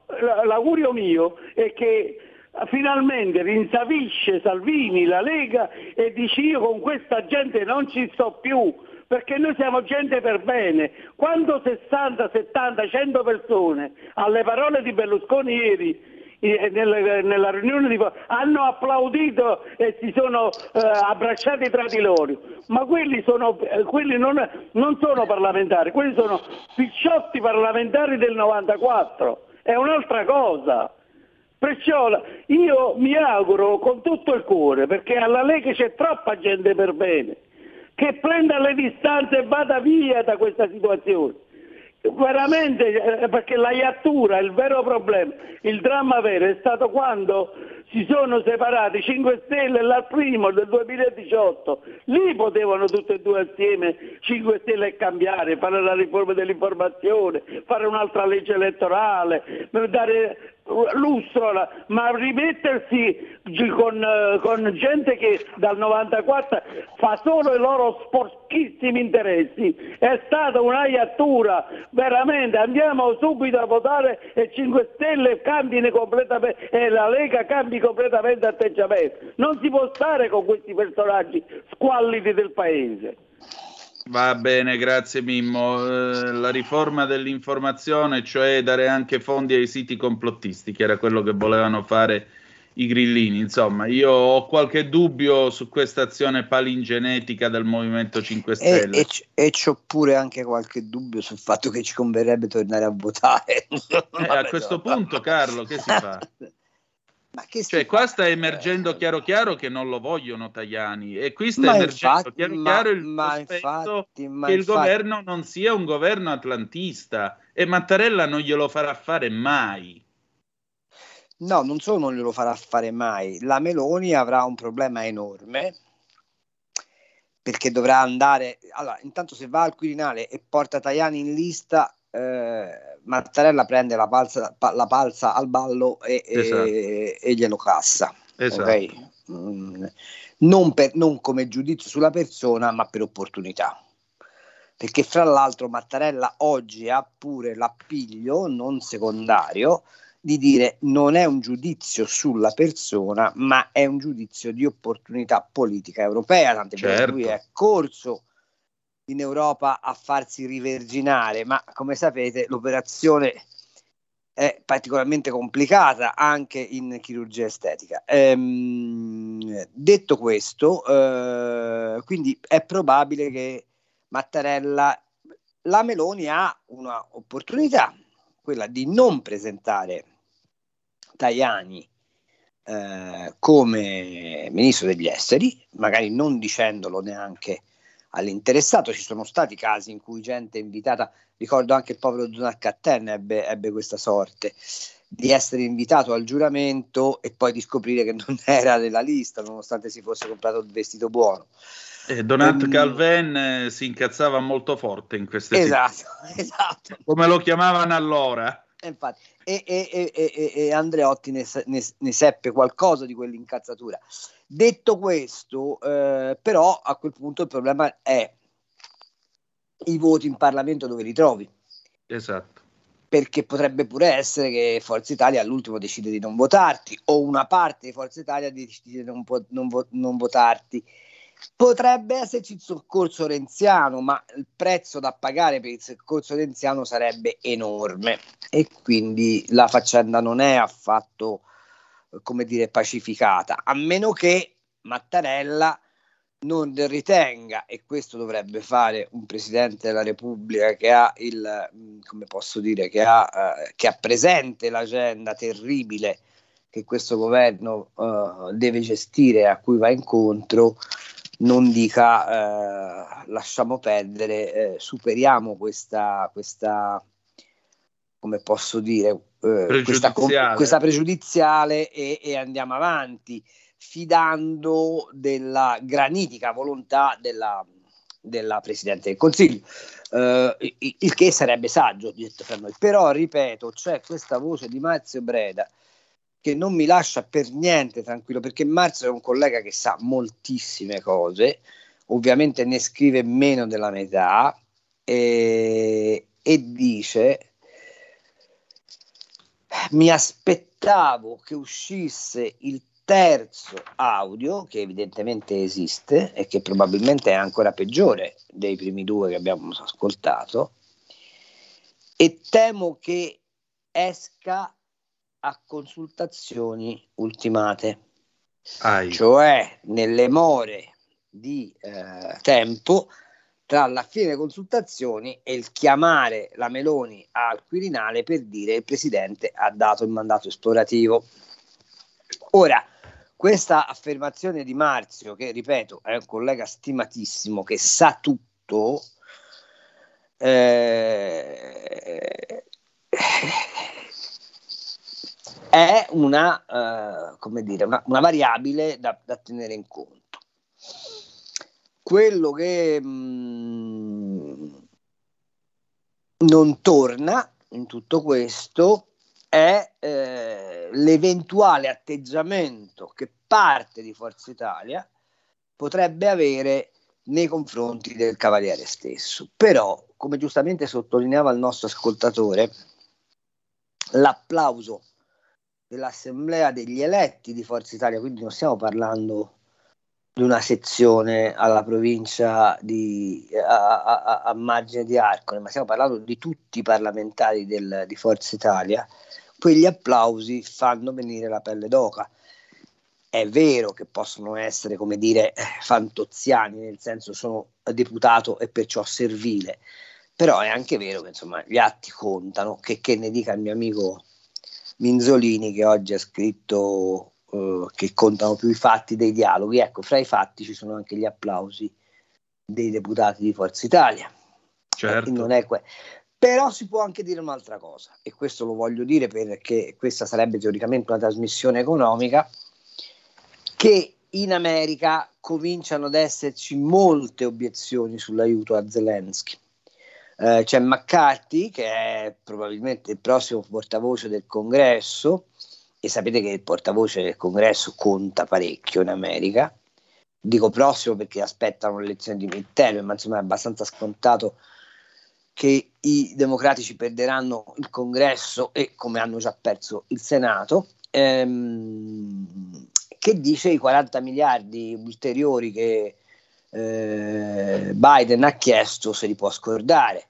l'augurio mio è che finalmente rinsavisce Salvini, la Lega e dice io con questa gente non ci sto più perché noi siamo gente per bene. Quando 60, 70, 100 persone alle parole di Berlusconi ieri nella, riunione di, hanno applaudito e si sono eh, abbracciati tra di loro, ma quelli, sono, eh, quelli non, non sono parlamentari, quelli sono picciotti parlamentari del 94, è un'altra cosa. Perciò io mi auguro con tutto il cuore, perché alla Lega c'è troppa gente per bene, che prenda le distanze e vada via da questa situazione. Veramente, eh, perché la iattura, il vero problema, il dramma vero è stato quando si sono separati 5 Stelle al primo del 2018. Lì potevano tutte e due assieme 5 Stelle cambiare, fare la riforma dell'informazione, fare un'altra legge elettorale, dare lustro, ma rimettersi con, eh, con, gente che dal 94 fa solo i loro sporchissimi interessi. È stata un'aiatura veramente. Andiamo subito a votare e 5 Stelle cambino completamente e la Lega cambi completamente atteggiamento. Non si può stare con questi personaggi squallidi del paese Va bene, grazie Mimmo. Eh, la riforma dell'informazione, cioè dare anche fondi ai siti complottisti, che era quello che volevano fare i grillini. Insomma, io ho qualche dubbio su questa azione palingenetica del Movimento 5 E, Stelle. e, c- e c'ho pure anche qualche dubbio sul fatto che ci converrebbe tornare a votare. Eh, a questo punto, Carlo, che si fa? Ma che si Cioè, qua sta emergendo chiaro chiaro che non lo vogliono Tajani e qui sta Ma emergendo infatti- chiaro ma- chiaro il ma infatti- ma che il infatti- governo non sia un governo atlantista e Mattarella non glielo farà fare mai. No, non solo non glielo farà fare mai, la Meloni avrà un problema enorme perché dovrà andare. Allora, intanto se va al Quirinale e porta Tajani in lista, eh, Mattarella prende la palza, pa- la palza al ballo e, e- Esatto. e glielo cassa. Esatto. ok? Mm, non, per- non come giudizio sulla persona, ma per opportunità. Perché fra l'altro Mattarella oggi ha pure l'appiglio non secondario di dire non è un giudizio sulla persona, ma è un giudizio di opportunità politica europea, tant'è Certo. lui è corso in Europa a farsi riverginare, ma come sapete l'operazione è particolarmente complicata anche in chirurgia estetica. Ehm, detto questo, eh, quindi è probabile che Mattarella, la Meloni ha un'opportunità, quella di non presentare Tajani eh, come ministro degli esteri, magari non dicendolo neanche all'interessato. Ci sono stati casi in cui gente invitata, ricordo anche il povero Donat Catten ebbe, ebbe questa sorte di essere invitato al giuramento e poi di scoprire che non era nella lista, nonostante si fosse comprato il vestito buono. E Donat Ehm, Calven eh, si incazzava molto forte in queste Esatto, situazioni. esatto. Come lo chiamavano allora. E infatti, e, e- e- e- Andreotti ne, ne- ne seppe qualcosa di quell'incazzatura. Detto questo, eh, però a quel punto il problema è i voti in Parlamento dove li trovi, Esatto. perché potrebbe pure essere che Forza Italia all'ultimo decide di non votarti o una parte di Forza Italia decide di non, non non votarti. Potrebbe esserci il soccorso renziano, ma il prezzo da pagare per il soccorso renziano sarebbe enorme. E quindi la faccenda non è affatto, come dire, pacificata, a meno che Mattarella non ritenga, e questo dovrebbe fare un Presidente della Repubblica che ha il, come posso dire, che ha, eh, che ha presente l'agenda terribile che questo governo eh, deve gestire, e a cui va incontro, non dica eh, lasciamo perdere, eh, superiamo questa, questa, come posso dire, eh, questa, Pregiudiziale. questa pregiudiziale e, e andiamo avanti, fidando della granitica volontà della, della Presidente del Consiglio. Eh, il- che sarebbe saggio, detto fra noi. Però, ripeto, c'è questa voce di Marzio Breda che non mi lascia per niente tranquillo, perché Marzio è un collega che sa moltissime cose, ovviamente ne scrive meno della metà, e, e dice mi aspettavo che uscisse il terzo audio, che evidentemente esiste e che probabilmente è ancora peggiore dei primi due che abbiamo ascoltato, e temo che esca a consultazioni ultimate, Ai. cioè nelle more di eh, tempo tra la fine delle consultazioni e il chiamare la Meloni al Quirinale per dire il Presidente ha dato il mandato esplorativo. Ora, questa affermazione di Marzio, che ripeto è un collega stimatissimo, che sa tutto, eh, è una, eh, come dire, una, una variabile da, da tenere in conto. Quello che mh, non torna in tutto questo è eh, l'eventuale atteggiamento che parte di Forza Italia potrebbe avere nei confronti del Cavaliere stesso. Però, come giustamente sottolineava il nostro ascoltatore, l'applauso dell'assemblea degli eletti di Forza Italia, quindi non stiamo parlando di una sezione alla provincia di, a, a- a- margine di Arcole, ma stiamo parlando di tutti i parlamentari del- di Forza Italia, quegli applausi fanno venire la pelle d'oca. è vero che possono essere, come dire, fantoziani, nel senso sono deputato e perciò servile, però è anche vero che insomma gli atti contano, che, che ne dica il mio amico Minzolini che oggi ha scritto eh, che contano più i fatti dei dialoghi, ecco, fra i fatti ci sono anche gli applausi dei deputati di Forza Italia. Certo. Eh, non è que- però si può anche dire un'altra cosa, e questo lo voglio dire perché questa sarebbe teoricamente una trasmissione economica, che in America cominciano ad esserci molte obiezioni sull'aiuto a Zelensky. Eh, c'è McCarthy, che è probabilmente il prossimo portavoce del congresso, e sapete che il portavoce del congresso conta parecchio in America. Dico prossimo perché aspettano l'elezione di midterm, ma insomma è abbastanza scontato che i democratici perderanno il congresso e come hanno già perso il Senato. Ehm, che dice i 40 miliardi ulteriori che eh, Biden ha chiesto se li può scordare.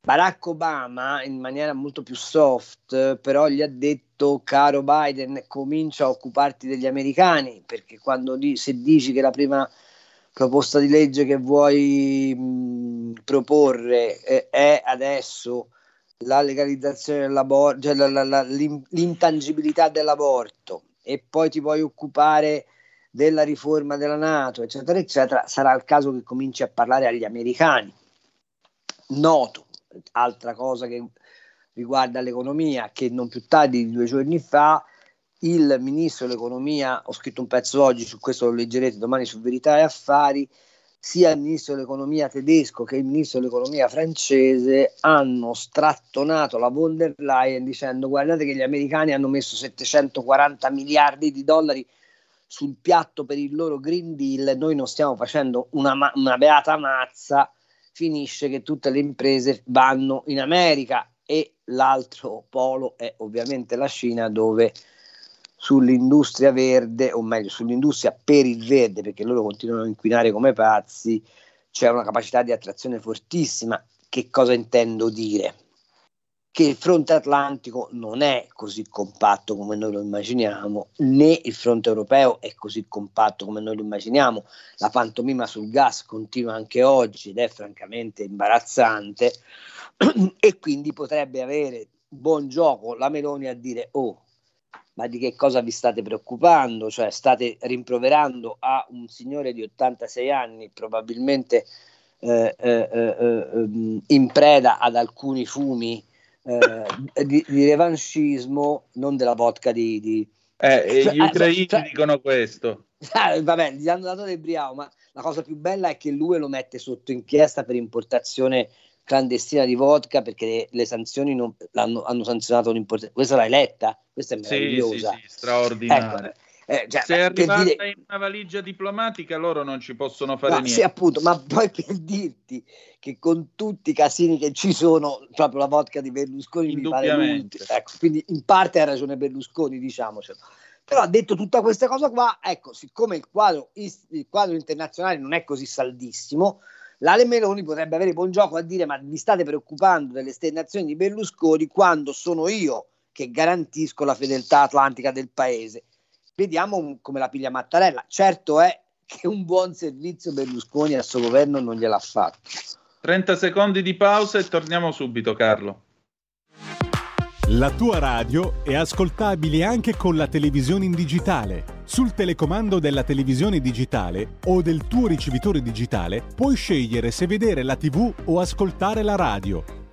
Barack Obama in maniera molto più soft però gli ha detto caro Biden comincia a occuparti degli americani perché quando di- se dici che la prima proposta di legge che vuoi mh, proporre eh, è adesso la legalizzazione dell'aborto, cioè la- la- la- l'in- l'intangibilità dell'aborto e poi ti vuoi occupare della riforma della Nato, eccetera, eccetera, sarà il caso che cominci a parlare agli americani. Noto, altra cosa che riguarda l'economia, che non più tardi di due giorni fa il ministro dell'economia, ho scritto un pezzo oggi, su questo lo leggerete domani su Verità e Affari, sia il ministro dell'economia tedesco che il ministro dell'economia francese hanno strattonato la von der Leyen dicendo guardate che gli americani hanno messo 740 miliardi di dollari sul piatto per il loro Green Deal, noi non stiamo facendo una, una beata mazza, finisce che tutte le imprese vanno in America e l'altro polo è ovviamente la Cina dove sull'industria verde, o meglio sull'industria per il verde, perché loro continuano a inquinare come pazzi, c'è una capacità di attrazione fortissima. Che cosa intendo dire? Che il fronte atlantico non è così compatto come noi lo immaginiamo, né il fronte europeo è così compatto come noi lo immaginiamo. La pantomima sul gas continua anche oggi ed è francamente imbarazzante e quindi potrebbe avere buon gioco la Meloni a dire oh ma di che cosa vi state preoccupando? Cioè state rimproverando a un signore di 86 anni, probabilmente eh, eh, eh, eh, in preda ad alcuni fumi eh, di, di revanchismo, non della vodka di... di... Eh, Cioè, gli eh, ucraini cioè- dicono questo. Ah, vabbè, gli hanno dato del briao, ma la cosa più bella è che lui lo mette sotto inchiesta per importazione clandestina di vodka perché le, le sanzioni non, l'hanno, hanno sanzionato l'importazione. Questa l'hai letta? Questa è Sì, sì, meravigliosa. sì, straordinario. Ecco, eh, cioè, Se è arrivata dire- in una valigia diplomatica, loro non ci possono fare No, niente. sì, appunto, ma poi per dirti che con tutti i casini che ci sono, proprio la vodka di Berlusconi mi pare l'ultima. Ecco, quindi in parte ha ragione Berlusconi, diciamocelo. Però detto tutta questa cosa qua, ecco, siccome il quadro, il quadro internazionale non è così saldissimo, l'Ale Meloni potrebbe avere buon gioco a dire ma vi state preoccupando delle esternazioni di Berlusconi quando sono io che garantisco la fedeltà atlantica del paese. Vediamo un- come la piglia Mattarella. Certo è che un buon servizio Berlusconi al suo governo non gliel'ha fatto. 30 secondi di pausa e torniamo subito, Carlo. La tua radio è ascoltabile anche con la televisione in digitale. Sul telecomando della televisione digitale o del tuo ricevitore digitale puoi scegliere se vedere la TV o ascoltare la radio.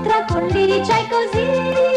Si scontra con e così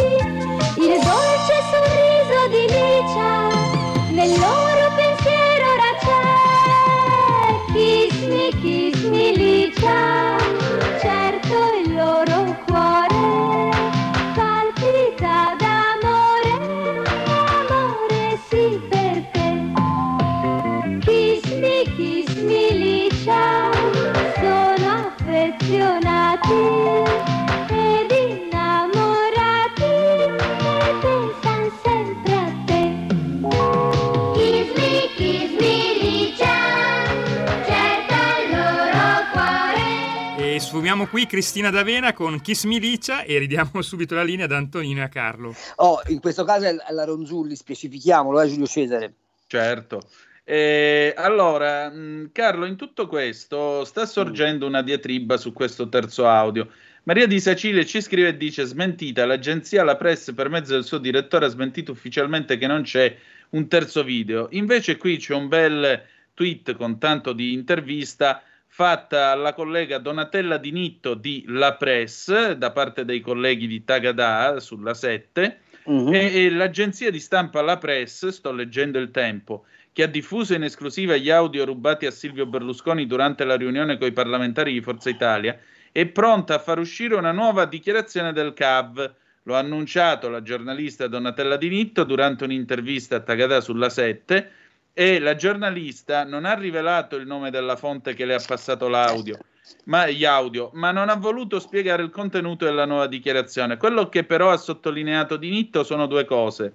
Abbiamo qui Cristina D'Avena con Kiss Milicia e ridiamo subito la linea ad Antonino e a Carlo. Oh, in questo caso è la Ronzulli, specifichiamolo, è eh, Giulio Cesare. Certo. Eh, allora, mh, Carlo, in tutto questo sta sorgendo una diatriba su questo terzo audio. Maria di Sacile ci scrive e dice: Smentita, l'agenzia La Press, per mezzo del suo direttore, ha smentito ufficialmente che non c'è un terzo video. Invece, qui c'è un bel tweet con tanto di intervista fatta alla collega Donatella Di Nitto di La Press da parte dei colleghi di Tagada sulla 7 uh-huh. Mhm. e, e l'agenzia di stampa La Press, sto leggendo il tempo, che ha diffuso in esclusiva gli audio rubati a Silvio Berlusconi durante la riunione con i parlamentari di Forza Italia, è pronta a far uscire una nuova dichiarazione del CAV. Lo ha annunciato la giornalista Donatella Di Nitto durante un'intervista a Tagada sulla 7 e la giornalista non ha rivelato il nome della fonte che le ha passato l'audio, ma gli audio, ma non ha voluto spiegare il contenuto della nuova dichiarazione. Quello che però ha sottolineato Di Nitto sono due cose.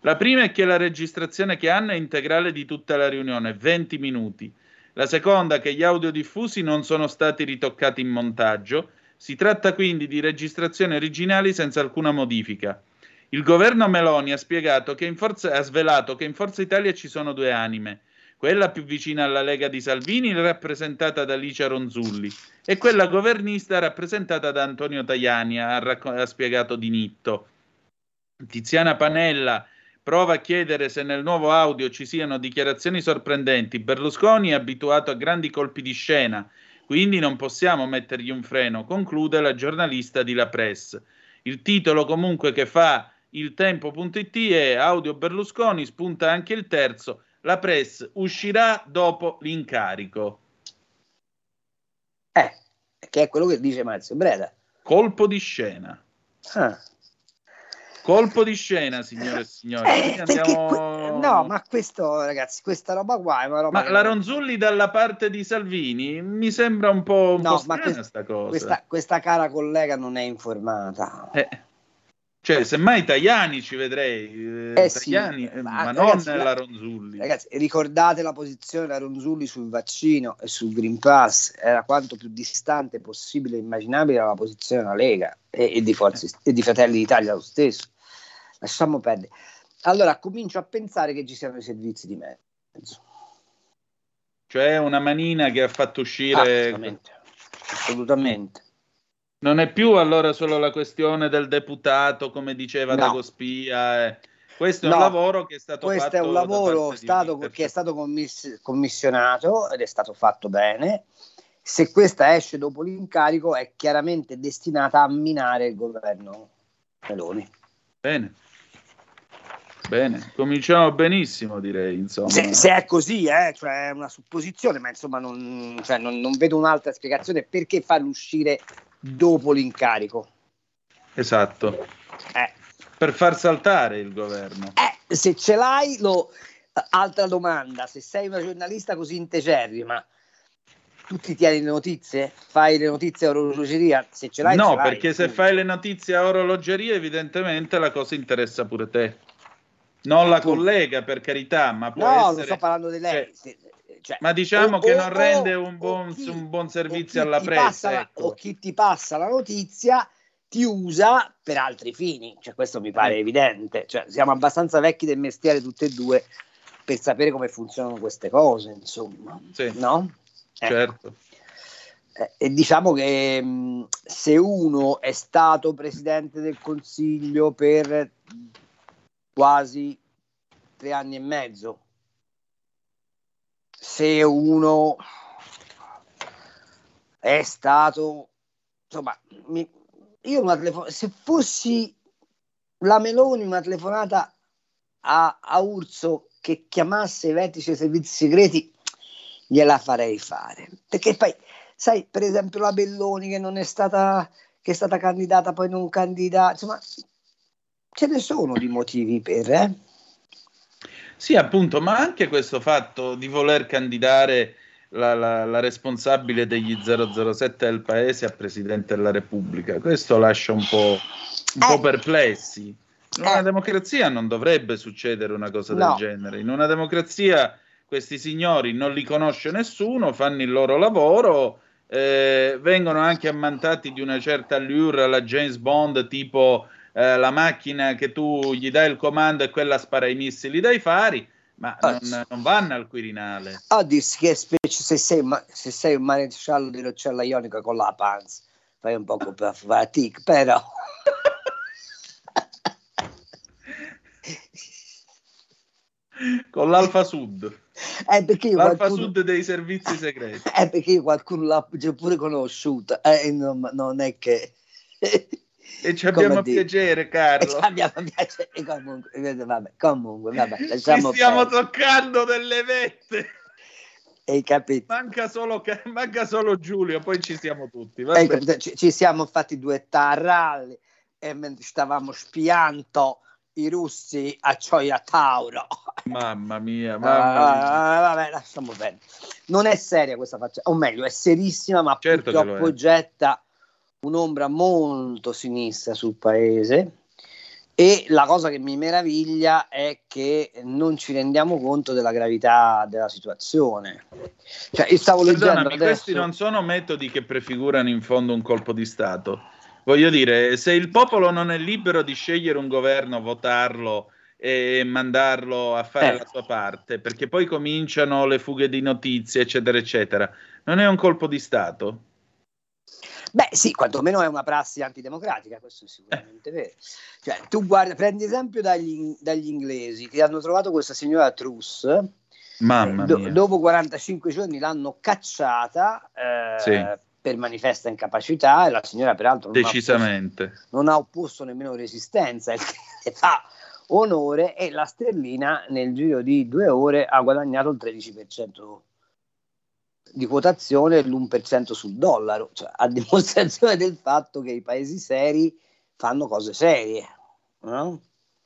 La prima è che la registrazione che hanno è integrale di tutta la riunione, 20 minuti. La seconda è che gli audio diffusi non sono stati ritoccati in montaggio. Si tratta quindi di registrazioni originali senza alcuna modifica. Il governo Meloni ha, che Forza, ha svelato che in Forza Italia ci sono due anime, quella più vicina alla Lega di Salvini, rappresentata da Licia Ronzulli, e quella governista rappresentata da Antonio Tajani, ha, racc- ha spiegato Di Nitto. Tiziana Panella prova a chiedere se nel nuovo audio ci siano dichiarazioni sorprendenti. Berlusconi è abituato a grandi colpi di scena, quindi non possiamo mettergli un freno, conclude la giornalista di La Presse. Il titolo comunque che fa il tempo.it è audio Berlusconi, spunta anche il terzo, la press uscirà dopo l'incarico. Eh, che è quello che dice Marzio Breda. Colpo di scena. Ah. Colpo di scena, signore e signori. Eh, andiamo... No, ma questo, ragazzi, questa roba qua è una roba. Ma che... la Ronzulli dalla parte di Salvini mi sembra un po', un no, po ma questa, questa, questa, cara collega non è informata. Eh. Cioè, semmai Tajani ci vedrei, eh, eh Tajani, sì, ma, ma ragazzi, non la Ronzulli. Ragazzi, ricordate la posizione della Ronzulli sul vaccino e sul Green Pass, era quanto più distante possibile e immaginabile dalla posizione della Lega e, e, di Forza, e di Fratelli d'Italia lo stesso. Lasciamo perdere. Allora, comincio a pensare che ci siano i servizi di mezzo. Cioè una manina che ha fatto uscire... Assolutamente. Assolutamente non è più allora solo la questione del deputato, come diceva no. Dagospia. Eh. Questo è no, un lavoro che è stato questo fatto. Questo è un lavoro stato, che è stato commiss- commissionato ed è stato fatto bene. Se questa esce dopo l'incarico, è chiaramente destinata a minare il governo Meloni. Bene. Bene, cominciamo benissimo, direi. Insomma. Se, se è così, eh, cioè è una supposizione, ma insomma non, cioè non, non vedo un'altra spiegazione perché farlo uscire dopo l'incarico. Esatto. Eh. Per far saltare il governo. Eh, se ce l'hai, lo... altra domanda, se sei una giornalista così integerrima, tu ti tieni le notizie? Fai le notizie a orologeria? Se ce l'hai, no, ce l'hai. perché se fai le notizie a orologeria, evidentemente la cosa interessa pure te. Non la collega, per carità, ma può no, essere... Sto parlando di lei. Cioè, cioè, Ma diciamo o, che non rende un buon, chi, un buon servizio alla pressa. Ecco. O chi ti passa la notizia ti usa per altri fini, cioè, questo mi pare eh. evidente. Cioè, siamo abbastanza vecchi del mestiere tutti e due per sapere come funzionano queste cose, insomma. Sì, no? Eh. Certo. Eh, e diciamo che mh, se uno è stato presidente del consiglio per quasi tre anni e mezzo, se uno è stato insomma mi, io una telefon- se fossi la Meloni una telefonata a, a Urso che chiamasse i vertici dei servizi segreti gliela farei fare. Perché poi sai per esempio la Belloni che non è stata che è stata candidata poi non candidata insomma ce ne sono di motivi per eh? Sì, appunto, ma anche questo fatto di voler candidare la, la, la, responsabile degli 007 del paese a Presidente della Repubblica, questo lascia un po', un po eh. perplessi. In una eh. democrazia non dovrebbe succedere una cosa no. del genere. In una democrazia questi signori non li conosce nessuno, fanno il loro lavoro eh, vengono anche ammantati di una certa allure alla James Bond, tipo eh, la macchina che tu gli dai il comando e quella spara i missili dai fari, ma Ah, non, non vanno al Quirinale. Ah, dissi che specie se sei, ma- se sei un maresciallo di Roccella Ionica con la panza, fai un poco per fatica, però... Con l'Alfa Sud, Eh, perché l'Alfa qualcuno, Sud dei servizi segreti. eh, perché io qualcuno già pure conosciuta, eh, non, non è che... E ci abbiamo dire. piacere, Carlo. Ci abbiamo piacere, comunque, vabbè, comunque, vabbè, Ci lasciamo stiamo perdere. toccando delle vette. Hai capito? Manca solo, manca solo Giulio, poi ci siamo tutti. Ci, ci siamo fatti due taralli e mentre stavamo spiando i russi a Gioia Tauro. Mamma mia, mamma mia. Ah, vabbè, lasciamo bene. Non è seria questa faccenda, o meglio, è serissima, ma Certo purtroppo getta un'ombra molto sinistra sul paese. E la cosa che mi meraviglia è che non ci rendiamo conto della gravità della situazione. Cioè, io stavo leggendo adesso. questi non sono metodi che prefigurano in fondo un colpo di Stato. Voglio dire, se il popolo non è libero di scegliere un governo, votarlo e mandarlo a fare Eh. la sua parte, perché poi cominciano le fughe di notizie, eccetera, eccetera, non è un colpo di Stato? Beh, sì, quantomeno è una prassi antidemocratica, questo è sicuramente vero. Cioè, tu guarda, prendi esempio dagli, dagli inglesi che hanno trovato questa signora Truss, Mamma eh, do- mia. dopo 45 giorni l'hanno cacciata eh, Sì. per manifesta incapacità e la signora peraltro non ha, opposto, Decisamente. non ha opposto nemmeno resistenza, il che fa onore e la sterlina nel giro di due ore ha guadagnato il 13% di quotazione e l'1% sul dollaro, cioè, a dimostrazione del fatto che i paesi seri fanno cose serie. no?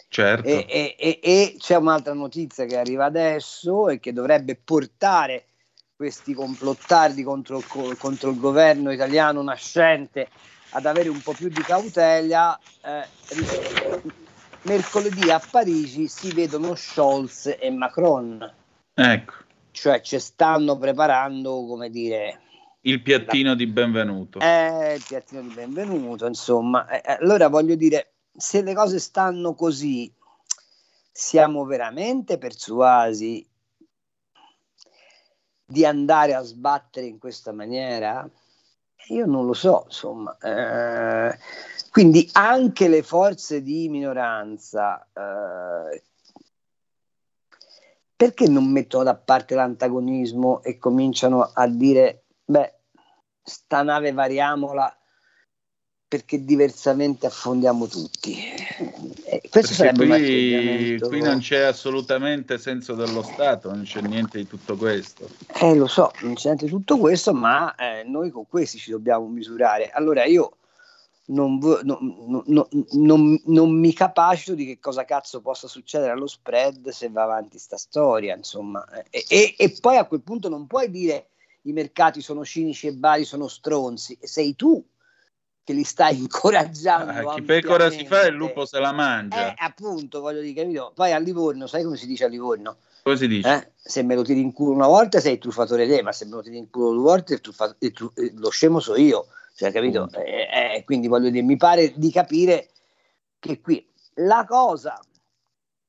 Certo. E, e- e- e c'è un'altra notizia che arriva adesso e che dovrebbe portare questi complottardi contro, contro il governo italiano nascente ad avere un po' più di cautela. eh, mercoledì a Parigi si vedono Scholz e Macron, Ecco, cioè ci stanno preparando, come dire, il piattino di benvenuto. eh, il piattino di benvenuto, insomma. Eh, eh, allora voglio dire, se le cose stanno così, siamo veramente persuasi di andare a sbattere in questa maniera? Io non lo so, insomma. Eh, quindi anche le forze di minoranza, eh, perché non mettono da parte l'antagonismo e cominciano a dire, beh, sta nave variamola perché diversamente affondiamo tutti. Eh, questo Perché sarebbe un qui, qui non c'è assolutamente senso dello Stato, non c'è niente di tutto questo. Eh, lo so, non c'è niente di tutto questo, ma eh, noi con questi ci dobbiamo misurare. Allora io non, non- non- non- mi capacito di che cosa cazzo possa succedere allo spread se va avanti sta storia, insomma. E, e- e poi a quel punto non puoi dire i mercati sono cinici e vari, sono stronzi, sei tu che li stai incoraggiando. Ah, chi pecora si fa il lupo se la mangia. Eh, appunto, voglio dire, capito? Poi a Livorno, sai come si dice a Livorno? Come si dice? Eh? Se me lo tiri in culo una volta sei il truffatore te, ma se me lo tiri in culo due volte il truffa- il tru- lo scemo so io, cioè, capito? Eh, eh, quindi voglio dire, mi pare di capire che qui la cosa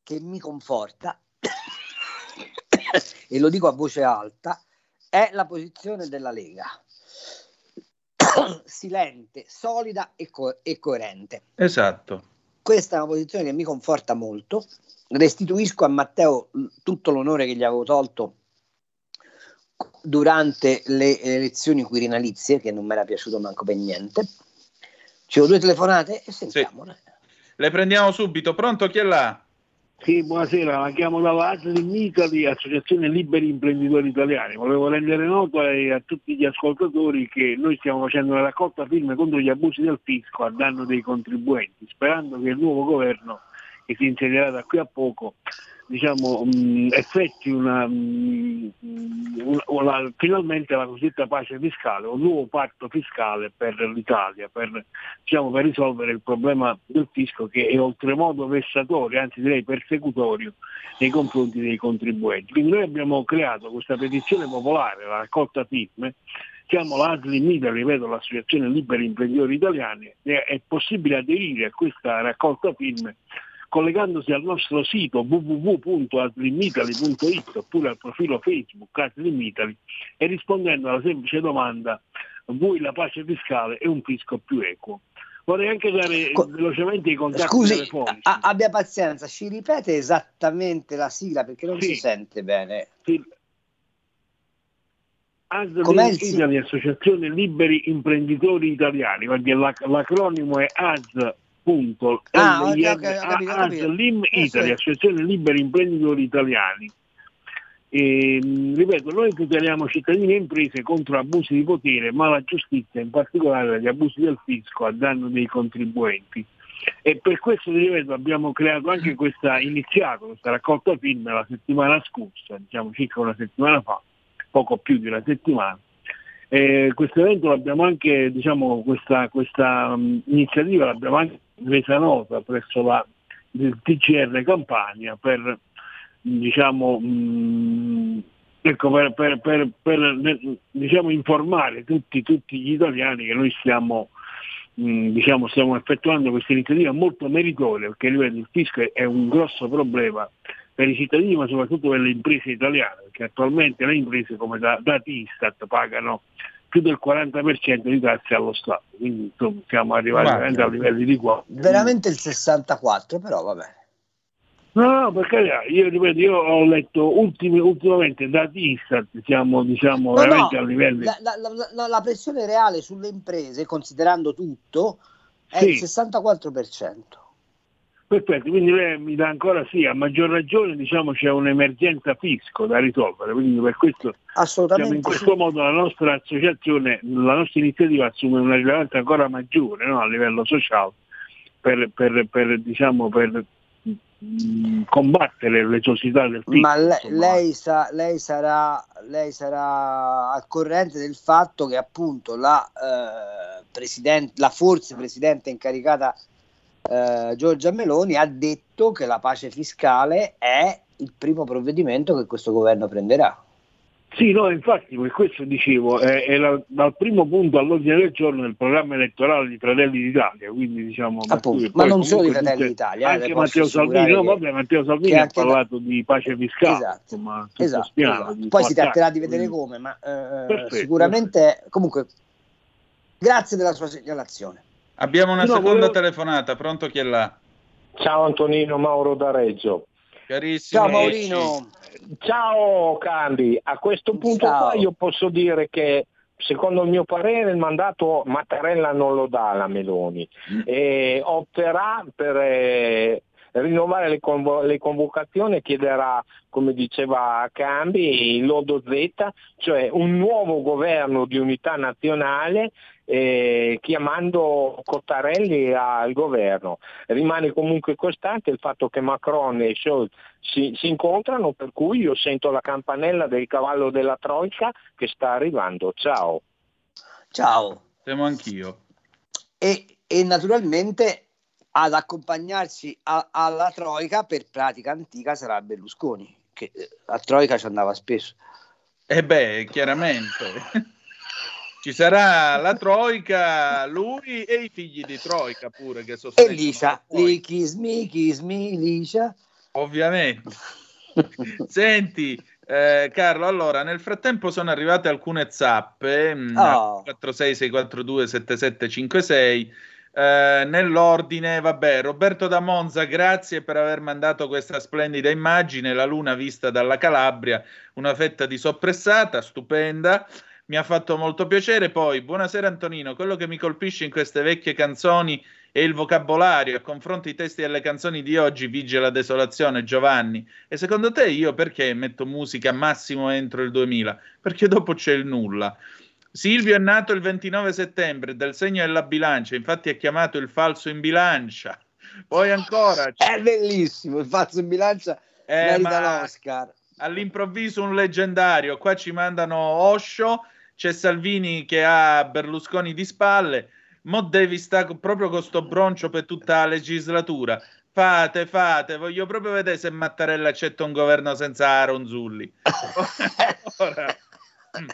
che mi conforta, e lo dico a voce alta, è la posizione della Lega. Silente, solida e, co- e coerente Esatto. questa è una posizione che mi conforta molto. Restituisco a Matteo l- tutto l'onore che gli avevo tolto durante le elezioni quirinalizie, che non mi era piaciuto manco per niente. Ci ho due telefonate e sentiamole. Le prendiamo subito. Pronto? Chi è là? Sì, buonasera, la chiamo dalla Aslim Italy, Associazione Liberi Imprenditori Italiani. Volevo rendere noto ai- a tutti gli ascoltatori che noi stiamo facendo una raccolta firme contro gli abusi del fisco a danno dei contribuenti, sperando che il nuovo governo che si insedierà da qui a poco diciamo, mh, effetti una, mh, una- una- finalmente la cosiddetta pace fiscale, un nuovo patto fiscale per l'Italia, per, diciamo, per risolvere il problema del fisco che è oltremodo vessatorio, anzi direi persecutorio nei confronti dei contribuenti. Quindi noi abbiamo creato questa petizione popolare, la raccolta firme, siamo la ASLIM Italy, ripeto, l'Associazione Liberi Imprenditori Italiani, è, è possibile aderire a questa raccolta firme collegandosi al nostro sito www.aslimitaly.it oppure al profilo Facebook Aslim Italy e rispondendo alla semplice domanda vuoi la pace fiscale e un fisco più equo. Vorrei anche dare Co- velocemente i contatti Scusi, telefonici. a- abbia pazienza, ci ripete esattamente la sigla perché non Sì. si sente bene. Sì. Italy, Associazione Liberi Imprenditori Italiani, perché l'ac- l'acronimo è AS. Ah, capito, capito. ASLIM Eh, Italy. Associazione Liberi Imprenditori Italiani. E, mh, ripeto, noi tuteliamo cittadini e imprese contro abusi di potere, ma la giustizia, in particolare gli abusi del fisco a danno dei contribuenti. E per questo ripeto, abbiamo creato anche questa, iniziato questa raccolta film la settimana scorsa, diciamo circa una settimana fa, poco più di una settimana. Eh, questo evento l'abbiamo anche, diciamo, questa, questa mh, iniziativa l'abbiamo anche resa nota presso la, il TCR Campania per diciamo, mh, ecco, per, per- per- per, diciamo, informare tutti, tutti gli italiani che noi stiamo, mh, diciamo, stiamo effettuando questa iniziativa molto meritoria perché ripeto, il fisco è- è un grosso problema per i cittadini ma soprattutto per le imprese italiane perché attualmente le imprese come da, dati Istat pagano più del 40% di tasse allo Stato quindi insomma, siamo arrivati Guarda. veramente a livelli di qua Veramente il 64, però vabbè. No, no, per carità, io ripeto, io ho letto ultimi- ultimamente dati Istat, siamo diciamo No, veramente no, a livelli... la, la- la- la- la pressione reale sulle imprese, considerando tutto, è Sì. il 64%. Perfetto, quindi lei mi dà ancora sì, a maggior ragione diciamo c'è un'emergenza fisco da risolvere, quindi per questo diciamo, in questo sì. modo la nostra associazione, la nostra iniziativa assume una rilevanza ancora maggiore no, a livello sociale per, per- per, diciamo, per mh, combattere le società del fisco. Ma le- insomma. lei, sa- lei sarà, lei sarà al corrente del fatto che appunto la, eh, la forse presidente incaricata eh, Giorgia Meloni ha detto che la pace fiscale è il primo provvedimento che questo governo prenderà. Sì, no, infatti per questo dicevo, è, è la- dal primo punto all'ordine del giorno del programma elettorale di Fratelli d'Italia, quindi diciamo... Appunto, ma non solo di Fratelli tutte- d'Italia, eh, Anche Matteo Salvini, assicurare no che- vabbè, Matteo Salvini che ha anche da- parlato di pace fiscale, Esatto, tutto Esatto, spiano, esatto. Poi si tratterà di vedere come, ma eh, Perfetto, sicuramente comunque grazie della sua segnalazione. Abbiamo una No, seconda volevo- telefonata, pronto chi è là? Ciao Antonino Mauro da Reggio. Carissimo. Ciao Maurino. Ciao Candi, a questo punto Ciao. qua io posso dire che secondo il mio parere il mandato Mattarella non lo dà alla Meloni e opterà per eh, rinnovare le, convo- le convocazioni e chiederà, come diceva Cambi, il lodo Z, cioè un nuovo governo di unità nazionale eh, chiamando Cottarelli al governo. Rimane comunque costante il fatto che Macron e Scholz si, si incontrano, per cui io sento la campanella del cavallo della Troica che sta arrivando. Ciao. Ciao. Siamo anch'io. E, e naturalmente ad accompagnarci a- alla Troica per pratica antica sarà Berlusconi, che eh, a Troica ci andava spesso. E beh, chiaramente. Ci sarà la Troica, lui e i figli di Troica pure che E sostengono Licia, kiss me, kiss me, Licia. Ovviamente. Senti, eh, Carlo, allora nel frattempo sono arrivate alcune zappe mh, Oh. al 46642 7756 eh, nell'ordine, vabbè, Roberto da Monza, grazie per aver mandato questa splendida immagine, la luna vista dalla Calabria, una fetta di soppressata, stupenda. Mi ha fatto molto piacere. Poi, buonasera Antonino, quello che mi colpisce in queste vecchie canzoni è il vocabolario. A confronto i testi delle canzoni di oggi vige la desolazione, Giovanni. E secondo te io perché metto musica massimo entro il 2000? Perché dopo c'è il nulla. Silvio è nato il 29 settembre, del segno della bilancia, infatti è chiamato il falso in bilancia. Poi ancora È bellissimo, il falso in bilancia Eh, merita ma- l'Oscar. all'improvviso un leggendario. Qua ci mandano Osho, c'è Salvini che ha Berlusconi di spalle. Mo devi stare proprio con sto broncio per tutta la legislatura. Fate, fate, voglio proprio vedere se Mattarella accetta un governo senza Ronzulli. Ora, mm.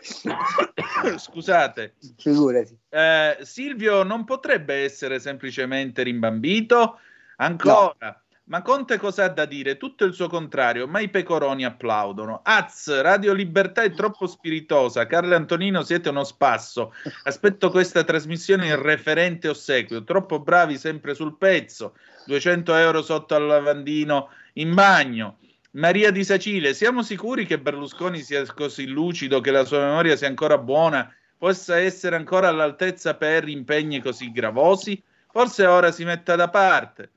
Scusate. Figurati. Eh, Silvio non potrebbe essere semplicemente rimbambito? Ancora. No. Ma Conte cosa ha da dire? Tutto il suo contrario, ma i pecoroni applaudono. Az, Radio Libertà è troppo spiritosa. Carlo Antonino, siete uno spasso. Aspetto questa trasmissione in referente ossequio. Troppo bravi, sempre sul pezzo. 200 euro sotto al lavandino in bagno. Maria di Sacile, siamo sicuri che Berlusconi sia così lucido, che la sua memoria sia ancora buona, possa essere ancora all'altezza per impegni così gravosi? Forse ora si metta da parte.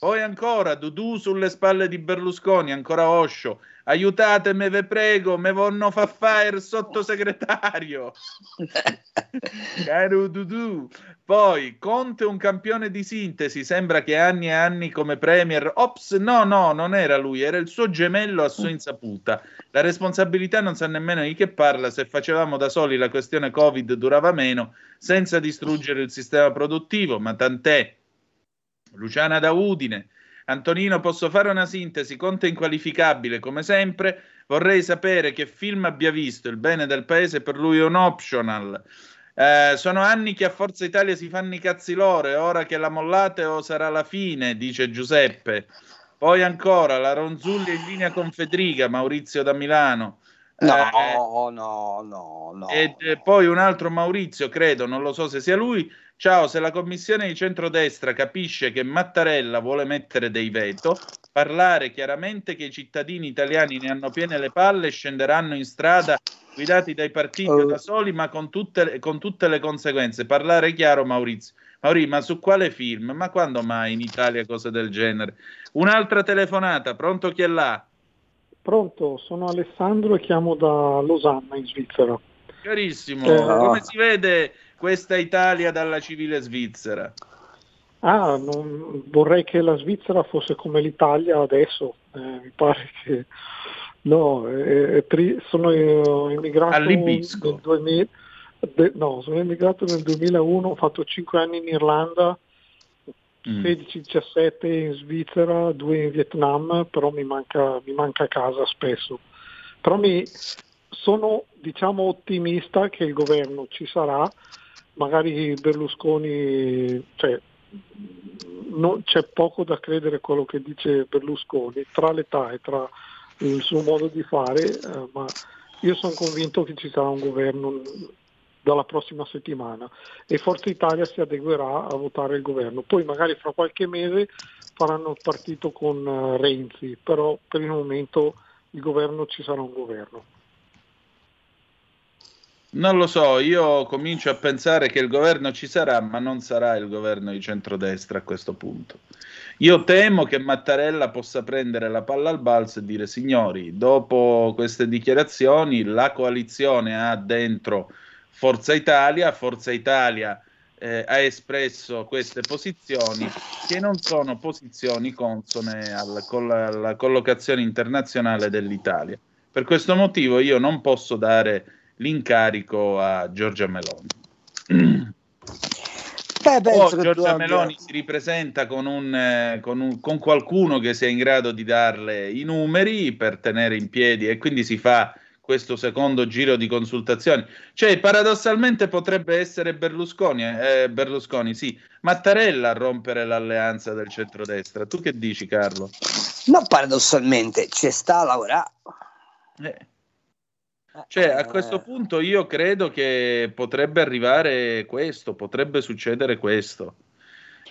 Poi ancora Dudu sulle spalle di Berlusconi, ancora Osho. Aiutatemi, ve prego, me vonno fa fare il sottosegretario. Caro Dudu. Poi Conte un campione di sintesi, sembra che anni e anni come premier. Ops, no, no, non era lui, era il suo gemello a sua insaputa. La responsabilità non sa nemmeno di che parla, se facevamo da soli la questione Covid durava meno, senza distruggere il sistema produttivo, ma tant'è Luciana da Udine. Antonino, posso fare una sintesi? Conte inqualificabile, come sempre. Vorrei sapere che film abbia visto. Il bene del paese per lui è un optional. Eh, sono anni che a Forza Italia si fanno i cazzi loro e ora che la mollate o sarà la fine, dice Giuseppe. Poi ancora la Ronzulli in linea con Federica, Maurizio da Milano. No, eh, no, no, no. E eh, poi un altro Maurizio, credo, non lo so se sia lui. Ciao, se la commissione di centrodestra capisce che Mattarella vuole mettere dei veto, parlare chiaramente che i cittadini italiani ne hanno piene le palle e scenderanno in strada guidati dai partiti o da soli, ma con tutte, con tutte le conseguenze. Parlare chiaro, Maurizio. Maurizio, ma su quale film? Ma quando mai in Italia cose del genere? Un'altra telefonata, pronto chi è là? Pronto, sono Alessandro e chiamo da Losanna in Svizzera. Carissimo, eh, come si vede questa Italia dalla civile Svizzera? Ah, non, vorrei che la Svizzera fosse come l'Italia adesso, eh, mi pare che no, eh, tri, sono immigrato Allibisco. nel 2000, de, no, sono immigrato nel 2001, ho fatto 5 anni in Irlanda, mm. 16-17 in Svizzera, 2 in Vietnam, però mi manca, mi manca casa spesso. Però mi, sono diciamo ottimista che il governo ci sarà magari Berlusconi, cioè, non, c'è poco da credere a quello che dice Berlusconi, tra l'età e tra il suo modo di fare, eh, ma io sono convinto che ci sarà un governo dalla prossima settimana e Forza Italia si adeguerà a votare il governo. Poi magari fra qualche mese faranno il partito con uh, Renzi, però per il momento il governo ci sarà un governo. Non lo so, io comincio a pensare che il governo ci sarà, ma non sarà il governo di centrodestra a questo punto. Io temo che Mattarella possa prendere la palla al balzo e dire signori, dopo queste dichiarazioni la coalizione ha dentro Forza Italia, Forza Italia eh, ha espresso queste posizioni che non sono posizioni consone alla, alla collocazione internazionale dell'Italia. Per questo motivo io non posso dare l'incarico a Giorgia Meloni. Beh, penso oh, Giorgia Meloni abbia... si ripresenta con, un, eh, con, un, con, qualcuno che sia in grado di darle i numeri per tenere in piedi e quindi si fa questo secondo giro di consultazioni. Cioè, paradossalmente potrebbe essere Berlusconi, eh, Berlusconi, sì, Mattarella a rompere l'alleanza del centrodestra. Tu che dici, Carlo? No, paradossalmente, ci sta a lavorare. Eh. Cioè, a questo punto io credo che potrebbe arrivare questo, potrebbe succedere questo.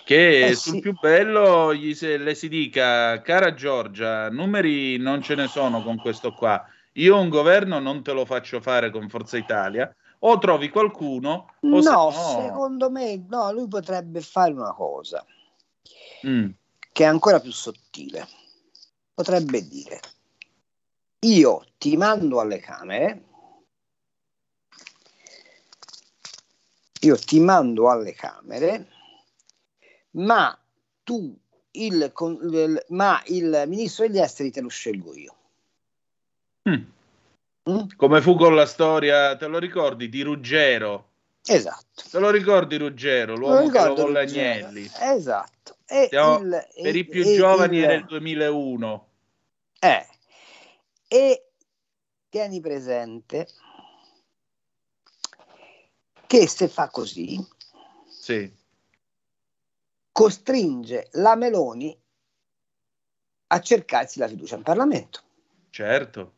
Che eh sul sì. più bello gli se, le si dica, cara Giorgia, numeri non ce ne sono con questo qua. Io un governo non te lo faccio fare con Forza Italia, o trovi qualcuno. O no, no, secondo me no, lui potrebbe fare una cosa mm. che è ancora più sottile. Potrebbe dire, io ti mando alle Camere, io ti mando alle Camere, ma tu il, il, ma il ministro degli esteri te lo scelgo io. Mm. Mm? Come fu con la storia, te lo ricordi, di Ruggero? Esatto. Te lo ricordi Ruggero, l'uomo che volle Agnelli? Esatto. E il, per i più giovani era il 2001. Eh, e tieni presente che se fa così sì. costringe la Meloni a cercarsi la fiducia in Parlamento. Certo,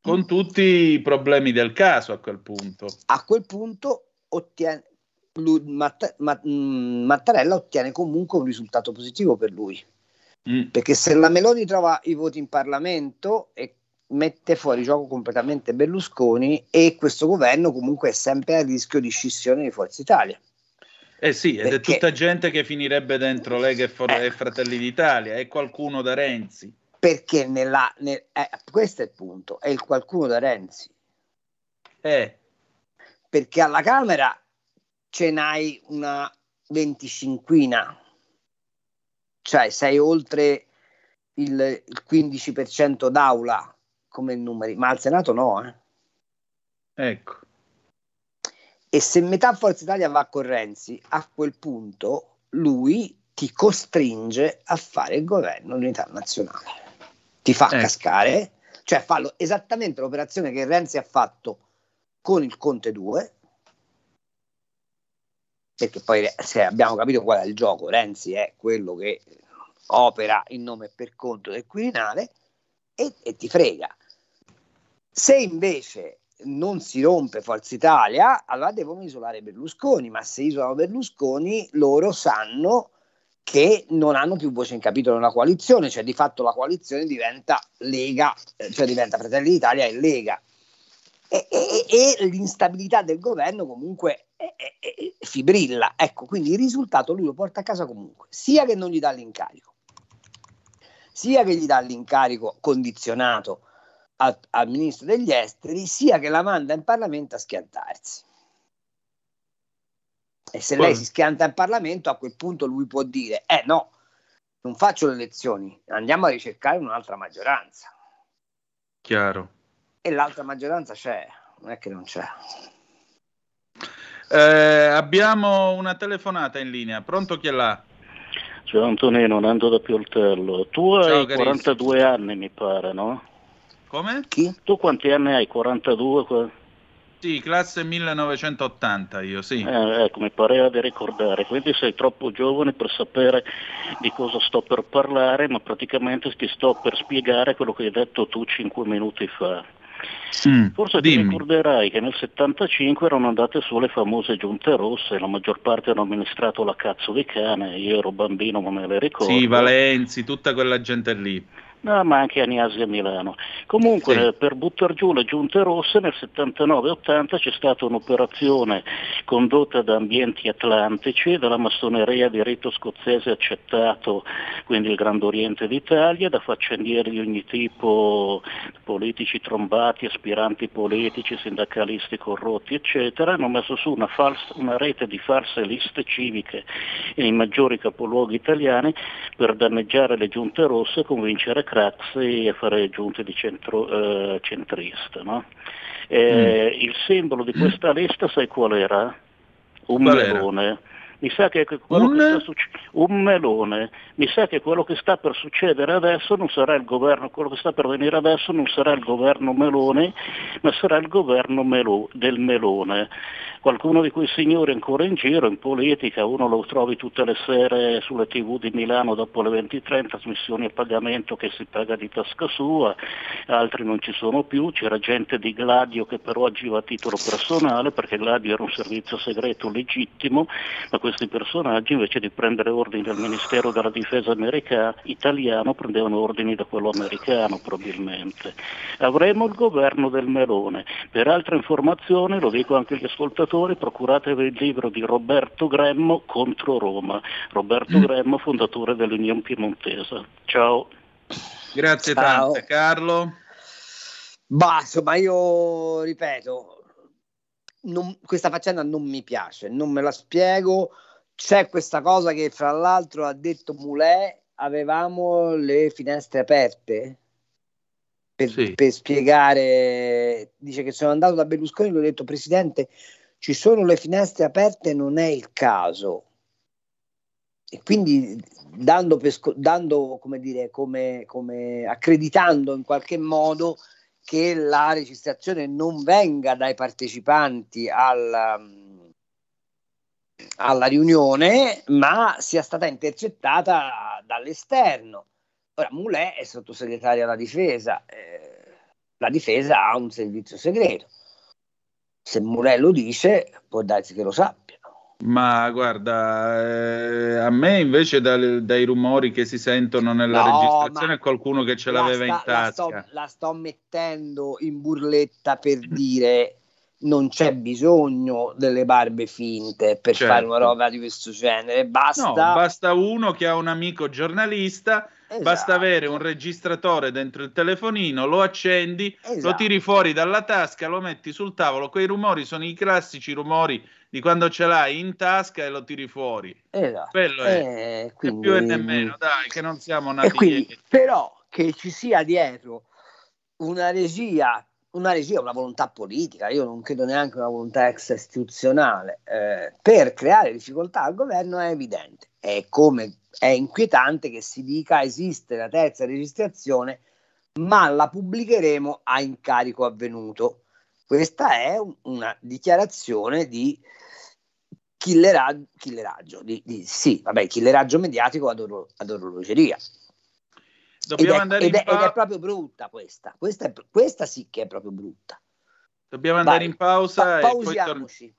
con tutti i problemi del caso a quel punto. A quel punto ottiene, lui, Matt, Matt, mm, Mattarella ottiene comunque un risultato positivo per lui. Mm. Perché se la Meloni trova i voti in Parlamento e mette fuori gioco completamente Berlusconi e questo governo comunque è sempre a rischio di scissione di Forza Italia. Eh sì, ed Perché... è tutta gente che finirebbe dentro Lega e, For- eh. e Fratelli d'Italia, e qualcuno da Renzi. Perché nella, nel, eh, questo è il punto, è il qualcuno da Renzi. Eh. Perché alla Camera ce n'hai una venticinquina, cioè sei oltre il, il 15% d'aula come numeri, ma al Senato no. Eh. Ecco. E se metà Forza Italia va con Renzi, a quel punto lui ti costringe a fare il governo d'unità nazionale. Ti fa ecco. cascare, cioè fa esattamente l'operazione che Renzi ha fatto con il Conte 2, perché poi se abbiamo capito qual è il gioco, Renzi è quello che opera in nome e per conto del Quirinale e, e ti frega. Se invece non si rompe Forza Italia, allora devono isolare Berlusconi, ma se isolano Berlusconi loro sanno che non hanno più voce in capitolo nella coalizione, cioè di fatto la coalizione diventa Lega, eh, cioè diventa Fratelli d'Italia e Lega. E, e, e l'instabilità del governo comunque è, è, è, fibrilla. Ecco, quindi il risultato lui lo porta a casa comunque, sia che non gli dà l'incarico, sia che gli dà l'incarico condizionato al, al ministro degli esteri, sia che la manda in Parlamento a schiantarsi. E se lei si schianta in Parlamento, a quel punto lui può dire: Eh no, non faccio le elezioni, andiamo a ricercare un'altra maggioranza. Chiaro. E l'altra maggioranza c'è, non è che non c'è. Eh, abbiamo una telefonata in linea, pronto chi è là? Ciao Antonino, Nando da Pioltello. Tu Ciao, hai carissimo. 42 anni mi pare, no? Come? Chi? Tu quanti anni hai? 42? Sì, classe 1980 io, sì. Eh, ecco, mi pareva di ricordare, quindi sei troppo giovane per sapere di cosa sto per parlare, ma praticamente ti sto per spiegare quello che hai detto tu 5 minuti fa. Mm, Forse dimmi. ti ricorderai che nel 75 erano andate su le famose giunte rosse, la maggior parte hanno amministrato la cazzo di cane, io ero bambino ma me le ricordo. Sì, Valenzi, tutta quella gente lì. No, ma anche Agnasi a Milano. Comunque, sì. per buttare giù le giunte rosse nel 79-80 c'è stata un'operazione condotta da ambienti atlantici, dalla massoneria di rito scozzese accettato, quindi il Grande Oriente d'Italia, da faccendieri di ogni tipo, politici trombati, aspiranti politici, sindacalisti corrotti, eccetera, hanno messo su una, falsa, una rete di false liste civiche nei maggiori capoluoghi italiani per danneggiare le giunte rosse e convincere Craxi a fare giunte di centro, eh, centrista. No? Eh, mm. Il simbolo di questa lista sai qual era? Un qual melone. Era? Mi sa che quello un... che sta succe- un melone. Mi sa che quello che sta per succedere adesso non sarà il governo, quello che sta per venire adesso non sarà il governo Melone, ma sarà il governo Melo- del Melone qualcuno di quei signori ancora in giro, in politica, uno lo trovi tutte le sere sulle tv di Milano dopo le 20.30, trasmissioni a pagamento che si paga di tasca sua, altri non ci sono più, c'era gente di Gladio che però agiva a titolo personale perché Gladio era un servizio segreto legittimo, ma questi personaggi invece di prendere ordini dal Ministero della Difesa americano, italiano prendevano ordini da quello americano probabilmente. Avremo il governo del melone. Per altre informazioni, lo dico anche agli ascoltatori, procuratevi il libro di Roberto Gremmo contro Roma. Roberto mm. Gremmo, fondatore dell'Unione Piemontese. Ciao. Grazie Ciao. tante, Carlo. Bah, insomma, io ripeto, non, questa faccenda non mi piace, non me la spiego. C'è questa cosa che fra l'altro ha detto Mulè, avevamo le finestre aperte per, sì. per, spiegare, dice che sono andato da Berlusconi gli ho detto Presidente, ci sono le finestre aperte non è il caso. E quindi dando, pesco, dando come dire, come, come accreditando in qualche modo che la registrazione non venga dai partecipanti al, alla riunione, ma sia stata intercettata dall'esterno. Ora, Moulet è sottosegretario alla difesa, eh, la difesa ha un servizio segreto. Se Moulet lo dice, può darsi che lo sappia. Ma guarda, eh, a me invece dal, dai rumori che si sentono nella No, registrazione è qualcuno che ce la l'aveva in sta- la sto, tasca. la sto mettendo in burletta per dire non c'è bisogno delle barbe finte per Certo. fare una roba di questo genere, basta, No, basta uno che ha un amico giornalista, Esatto. basta avere un registratore dentro il telefonino, lo accendi, lo Esatto. tiri fuori dalla tasca, lo metti sul tavolo. Quei rumori sono i classici rumori di quando ce l'hai in tasca e lo tiri fuori. Esatto. Quello è, Eh, quindi- più e nemmeno, dai, che non siamo nati quindi, però che ci sia dietro una regia, una regia, una volontà politica, io non credo neanche una volontà ex istituzionale, eh, per creare difficoltà al governo è evidente. È come è inquietante che si dica esiste la terza registrazione, ma la pubblicheremo a incarico avvenuto. Questa è un- una dichiarazione di killera- killeraggio, di, di- sì, vabbè, killeraggio mediatico ad, oro- ad orologeria. Dobbiamo ed, è, andare ed è- ed pa- è proprio brutta questa. Questa, è- questa sì che è proprio brutta. Dobbiamo andare Vai. in pausa Pa- e poi pausiamoci.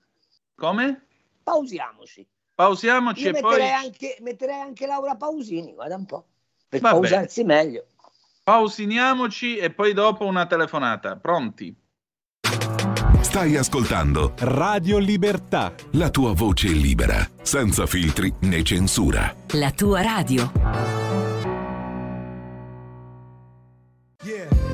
Come? Pausiamoci. Pausiamoci Io e poi metterei, anche, metterei anche Laura Pausini, guarda un po', per Va bene. pausarsi meglio. pausiniamoci e poi dopo una telefonata. Pronti? Stai ascoltando Radio Libertà. la tua voce libera, senza filtri né censura. La tua radio.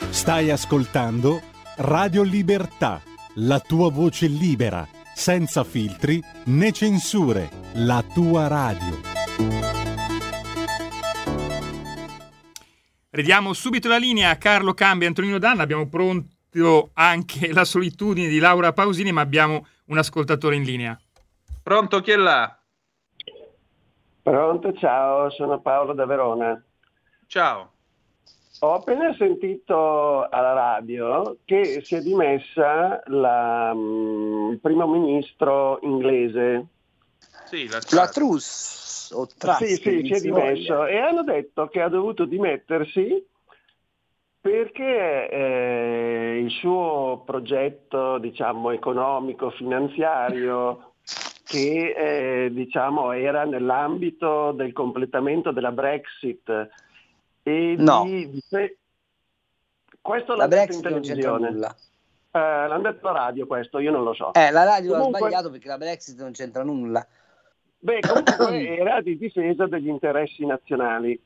Stai ascoltando Radio Libertà, la tua voce libera, senza filtri né censure, la tua radio. Ridiamo subito la linea a Carlo Cambi e Antonino Danna. Abbiamo pronto anche la solitudine di Laura Pausini, ma abbiamo un ascoltatore in linea. Pronto, chi è là? Pronto, ciao, sono Paolo da Verona. Ciao. Ho appena sentito alla radio che si è dimessa la, mm, il primo ministro inglese. Sì, la, La Truss o Truss, Sì, sì, si è dimesso. E hanno detto che ha dovuto dimettersi perché eh, il suo progetto, diciamo, economico, finanziario, che eh, diciamo era nell'ambito del completamento della Brexit e No. fe- questo La l'hanno detto Brexit in televisione. nulla. Eh, l'hanno detto alla radio questo, io non lo so. Eh, la radio Comunque- ha sbagliato perché la Brexit non c'entra nulla. Beh, comunque era di difesa degli interessi nazionali.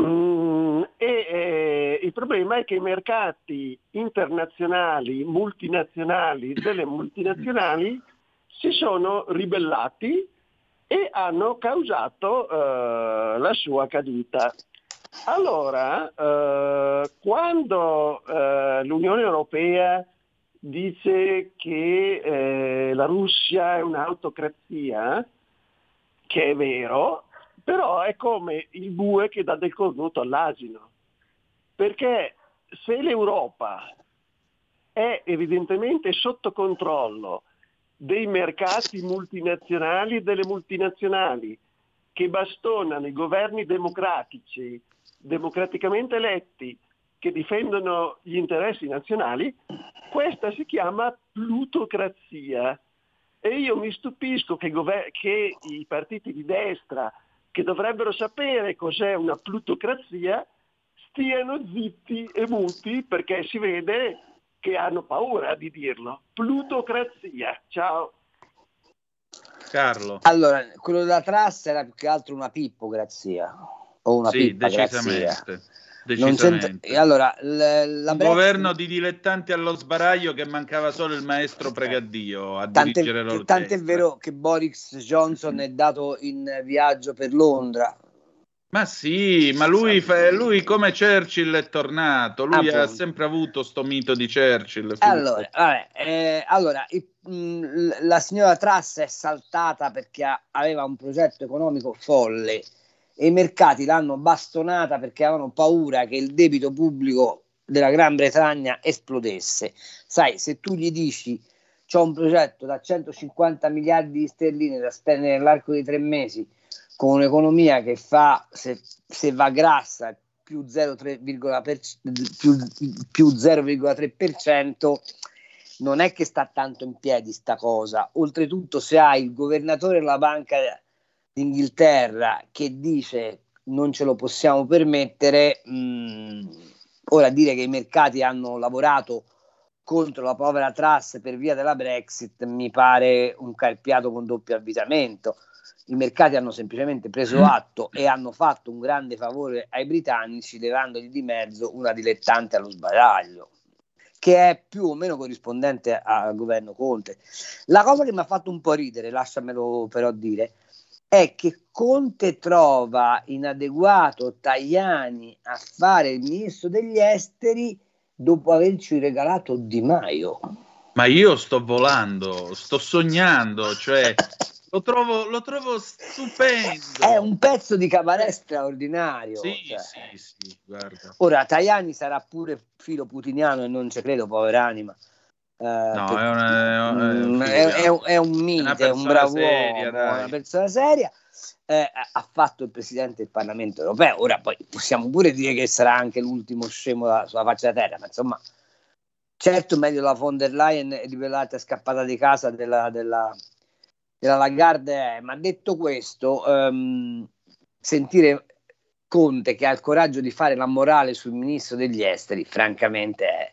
Mm, e eh, il problema è che i mercati internazionali, multinazionali, delle multinazionali si sono ribellati e hanno causato eh, la sua caduta. Allora, eh, quando eh, l'Unione Europea dice che eh, la Russia è un'autocrazia, che è vero, però è come il bue che dà del cornuto all'asino, perché se l'Europa è evidentemente sotto controllo dei mercati multinazionali e delle multinazionali che bastonano i governi democratici, democraticamente eletti, che difendono gli interessi nazionali, questa si chiama plutocrazia. E io mi stupisco che, gover- che i partiti di destra, che dovrebbero sapere cos'è una plutocrazia, stiano zitti e muti perché si vede che hanno paura di dirlo. Plutocrazia. Ciao. Carlo. Allora, quello della Truss era più che altro una pippograzia o una Sì, pippagrazia. decisamente. Non c'entra- e allora, l- la Un Brexit- governo di dilettanti allo sbaraglio che mancava solo il maestro Pregaddio a Tant'è, dirigere che- l'orchestra. tant'è vero che Boris Johnson è dato in viaggio per Londra. Ma sì, ma lui, fa- lui come Churchill è tornato, lui ha Appunto. sempre avuto sto mito di Churchill. Allora, vabbè, eh, allora i- mh, l- la signora Truss è saltata perché ha- aveva un progetto economico folle e i mercati l'hanno bastonata perché avevano paura che il debito pubblico della Gran Bretagna esplodesse. Sai, se tu gli dici c'ho un progetto da 150 miliardi di sterline da spendere nell'arco di tre mesi con un'economia che fa, se, se va grassa, più 0,3, per- più, più 0,3%, non è che sta tanto in piedi sta cosa. Oltretutto, se hai il governatore della Banca d'Inghilterra che dice non ce lo possiamo permettere, mh, ora dire che i mercati hanno lavorato contro la povera Truss per via della Brexit mi pare un carpiato con doppio avvitamento. I mercati hanno semplicemente preso atto e hanno fatto un grande favore ai britannici levandogli di mezzo una dilettante allo sbaraglio che è più o meno corrispondente al governo Conte. La cosa che mi ha fatto un po' ridere, lasciamelo però dire, è che Conte trova inadeguato Tajani a fare il ministro degli esteri dopo averci regalato Di Maio. Ma io sto volando, sto sognando, cioè lo trovo, lo trovo stupendo. È un pezzo di cabaret straordinario. Sì, cioè. sì, sì, guarda. Ora, Tajani sarà pure filo putiniano e non ci credo, poveranima. Eh, No, per- è una, Mm, è, è un- è un mite, una è un bravo seria, uomo, una persona seria. Eh, ha fatto il presidente del Parlamento europeo. Ora poi possiamo pure dire che sarà anche l'ultimo scemo sulla faccia della terra, ma insomma, certo meglio la von der Leyen ribellata scappata di casa della, della, della Lagarde. è. Ma detto questo, ehm, sentire Conte che ha il coraggio di fare la morale sul ministro degli esteri, francamente è,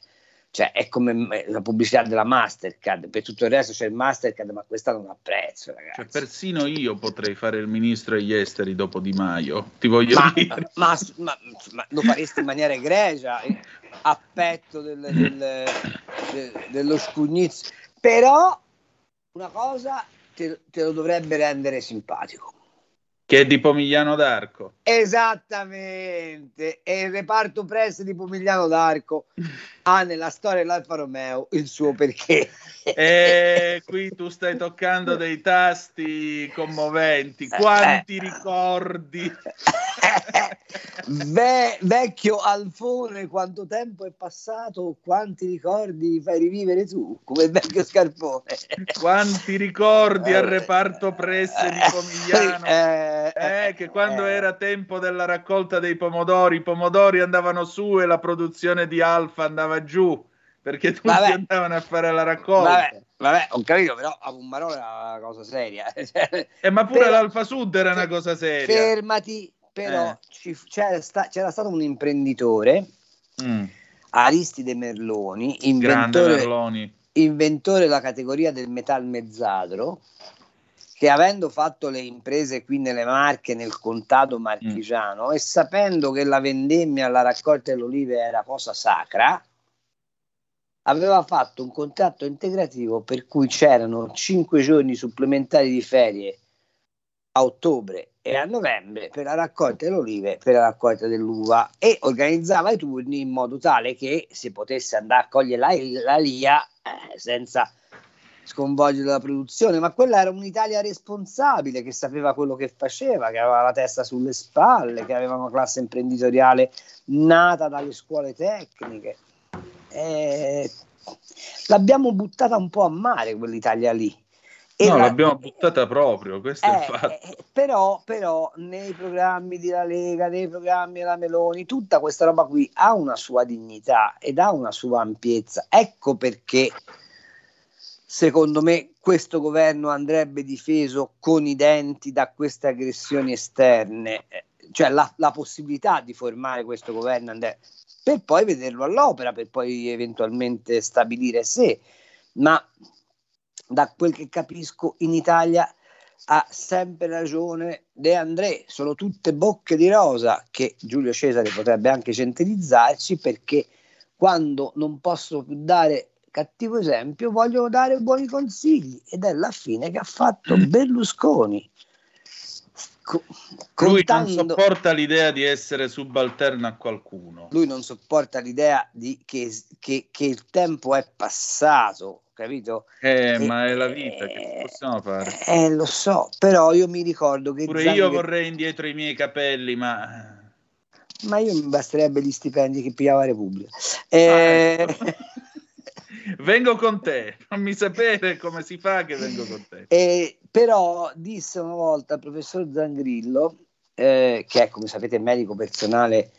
cioè, è come m- la pubblicità della Mastercard, per tutto il resto c'è il Mastercard, ma questa non ha prezzo, ragazzi. Cioè, persino io potrei fare il ministro degli esteri dopo Di Maio, ti voglio Ma, dire. ma- ma- ma lo faresti in maniera egregia, eh, a petto del- del- de- dello scugnizzo, però una cosa te, te lo dovrebbe rendere simpatico. Che è di Pomigliano d'Arco. Esattamente, e il reparto press di Pomigliano d'Arco ha nella storia dell'Alfa Romeo il suo perché. E qui tu stai toccando dei tasti commoventi. Quanti ricordi? Ve- vecchio Alfone, quanto tempo è passato, quanti ricordi fai rivivere tu, come vecchio Scarpone. Quanti ricordi al reparto press di Pomigliano? Eh, Eh, che quando era tempo della raccolta dei pomodori, i pomodori andavano su e la produzione di Alfa andava giù perché tutti Vabbè. andavano a fare la raccolta. Vabbè, vabbè, ho capito, però a Pummarolo era una cosa seria. Eh, ma pure Però- l'Alfa Sud era una cosa seria. Fermati, però Eh. ci- c'era, sta- c'era stato un imprenditore, Mm, Aristide Merloni, inventore, Merloni. inventore della categoria del metal mezzadro, che avendo fatto le imprese qui nelle Marche, nel contado marchigiano, e sapendo che la vendemmia alla raccolta delle olive era cosa sacra, aveva fatto un contratto integrativo per cui c'erano 5 giorni supplementari di ferie a ottobre e a novembre per la raccolta delle olive e per la raccolta dell'uva e organizzava i turni in modo tale che si potesse andare a cogliere la, la LIA eh, senza sconvolgere la produzione, ma quella era un'Italia responsabile che sapeva quello che faceva, che aveva la testa sulle spalle, che aveva una classe imprenditoriale nata dalle scuole tecniche. Eh, l'abbiamo buttata un po' a mare quell'Italia lì. E No, la- l'abbiamo buttata proprio, questo è il eh, fatto. eh, però, però nei programmi della Lega, nei programmi della Meloni, tutta questa roba qui ha una sua dignità ed ha una sua ampiezza. Ecco perché secondo me questo governo andrebbe difeso con i denti da queste aggressioni esterne, cioè la, la possibilità di formare questo governo andrebbe per poi vederlo all'opera, per poi eventualmente stabilire se, ma da quel che capisco in Italia ha sempre ragione De André, sono tutte bocche di rosa che Giulio Cesare potrebbe anche centralizzarci perché quando non posso dare cattivo esempio vogliono dare buoni consigli ed è la fine che ha fatto Berlusconi. Co- lui non sopporta l'idea di essere subalterno a qualcuno. Lui non sopporta l'idea di che, che, che il tempo è passato, capito? Eh, e, ma è la vita, che possiamo fare? Eh, lo so, però io mi ricordo che... Pure io vorrei indietro i miei capelli, ma... Ma io mi basterebbe gli stipendi che pigliava Repubblica. Eh... Ah. vengo con te, fammi sapere come si fa che vengo con te. Eh, però disse una volta il professor Zangrillo, eh, che è come sapete medico personale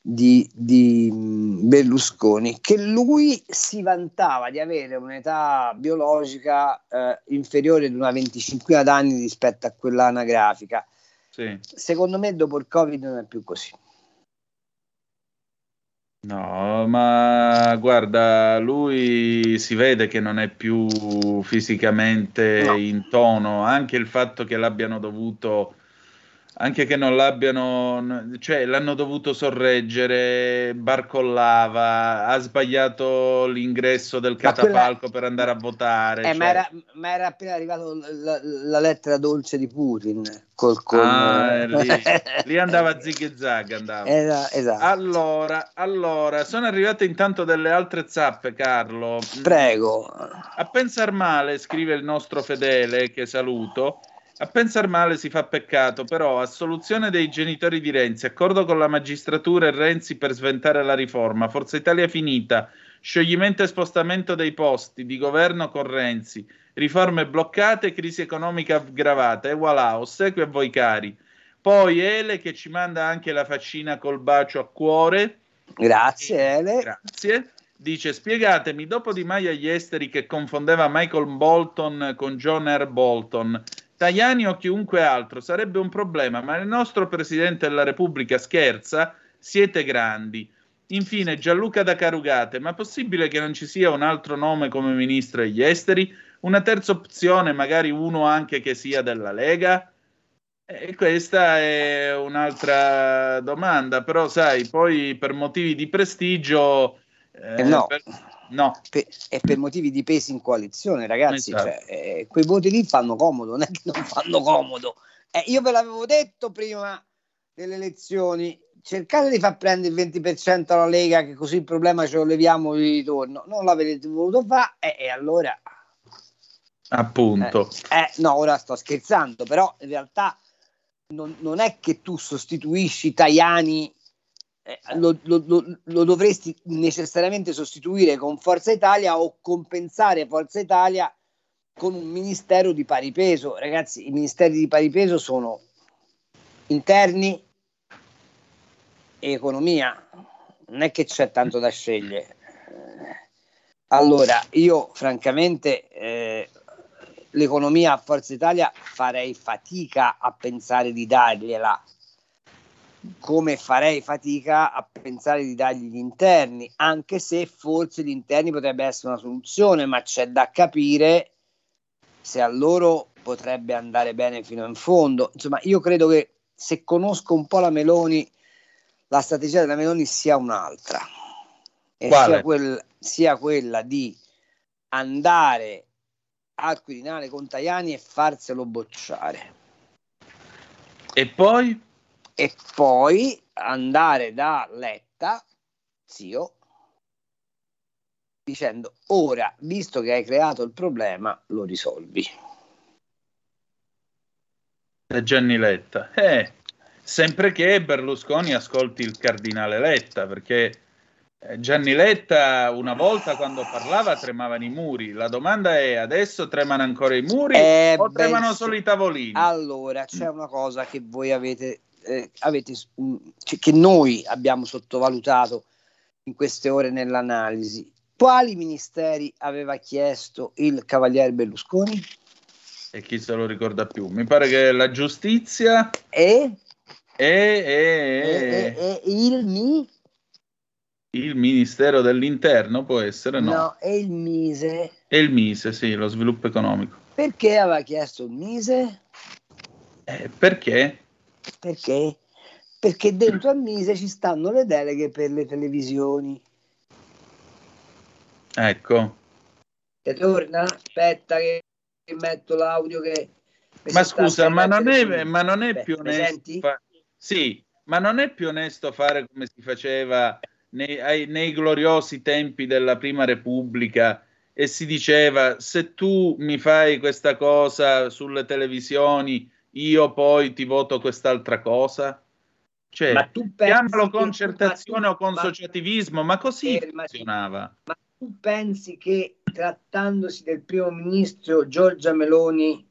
di, di, Berlusconi, che lui si vantava di avere un'età biologica eh, inferiore di una 25 d'anni rispetto a quella anagrafica. Sì. Secondo me dopo il Covid non è più così. No, ma guarda, lui si vede che non è più fisicamente no. in tono, anche il fatto che l'abbiano dovuto anche che non l'abbiano, cioè l'hanno dovuto sorreggere, barcollava, ha sbagliato l'ingresso del catafalco quella... per andare a votare. Eh, cioè... ma, era, ma, era, appena arrivato la, la, lettera dolce di Putin. Col, col... Ah, eh, lì, lì, andava zig e zag. Andava. esatto. Allora, allora, sono arrivate intanto delle altre zappe, Carlo. Prego. A pensar male, scrive il nostro fedele, che saluto a pensar male si fa peccato, però a soluzione dei genitori di Renzi, accordo con la magistratura e Renzi per sventare la riforma, Forza Italia finita, scioglimento e spostamento dei posti di governo con Renzi, riforme bloccate, crisi economica aggravata, e voilà, ossequio a voi cari. Poi Ele che ci manda anche la faccina col bacio a cuore. Grazie Ele. Grazie. Dice, spiegatemi, dopo Di Maio agli esteri che confondeva Michael Bolton con John R. Bolton, Tajani o chiunque altro sarebbe un problema, ma il nostro Presidente della Repubblica scherza, siete grandi. Infine Gianluca da Carugate, ma possibile che non ci sia un altro nome come ministro degli esteri? Una terza opzione, magari uno anche che sia della Lega? E questa è un'altra domanda, però sai, poi per motivi di prestigio... Eh, no. Per No. Per, è per motivi di pesi in coalizione, ragazzi. Esatto. Cioè, eh, quei voti lì fanno comodo, non è che non fanno comodo. Eh, io ve l'avevo detto prima delle elezioni, cercate di far prendere il 20% alla Lega, che così il problema ce lo leviamo di ritorno. Non l'avete voluto fare, eh, e allora... Appunto. Eh, eh, no, ora sto scherzando, però in realtà non, non è che tu sostituisci Tajani lo, lo, lo, lo, dovresti necessariamente sostituire con Forza Italia o compensare Forza Italia con un ministero di pari peso. Ragazzi, i ministeri di pari peso sono interni e economia, non è che c'è tanto da scegliere. Allora, io francamente eh, l'economia a Forza Italia farei fatica a pensare di dargliela come farei fatica a pensare di dargli gli interni, anche se forse gli interni potrebbe essere una soluzione, ma c'è da capire se a loro potrebbe andare bene fino in fondo. Insomma, io credo che se conosco un po' la Meloni, la strategia della Meloni sia un'altra, sia, quel, sia, quella di andare al Quirinale con Tajani e farselo bocciare. E poi? E poi andare da Letta, zio, dicendo ora, visto che hai creato il problema, lo risolvi. Da Gianni Letta. Eh, sempre che Berlusconi ascolti il cardinale Letta, perché eh, Gianni Letta una volta quando parlava tremavano i muri. La domanda è adesso tremano ancora i muri eh, o tremano solo i tavolini? Allora, c'è una cosa che voi avete eh, avete, mm, che noi abbiamo sottovalutato in queste ore nell'analisi. Quali ministeri aveva chiesto il cavaliere Berlusconi? E chi se lo ricorda più? Mi pare che la giustizia e, e, e, e il mi il Ministero dell'Interno può essere no? No, è il Mise. È il Mise, sì, lo sviluppo economico. Perché aveva chiesto il Mise? Eh, perché? Perché? Perché dentro al Mise ci stanno le deleghe per le televisioni. Ecco. Che torna? Aspetta che metto l'audio che... Ma scusa, ma non, è, ma non è Beh, più onesto... fa- Sì, ma non è più onesto fare come si faceva nei, ai- nei gloriosi tempi della Prima Repubblica e si diceva se tu mi fai questa cosa sulle televisioni, io poi ti voto quest'altra cosa? Cioè, Ma tu chiamalo concertazione ma o tu- ma- consociativismo, ma così Fermati. funzionava. Ma tu pensi che trattandosi del primo ministro Giorgia Meloni,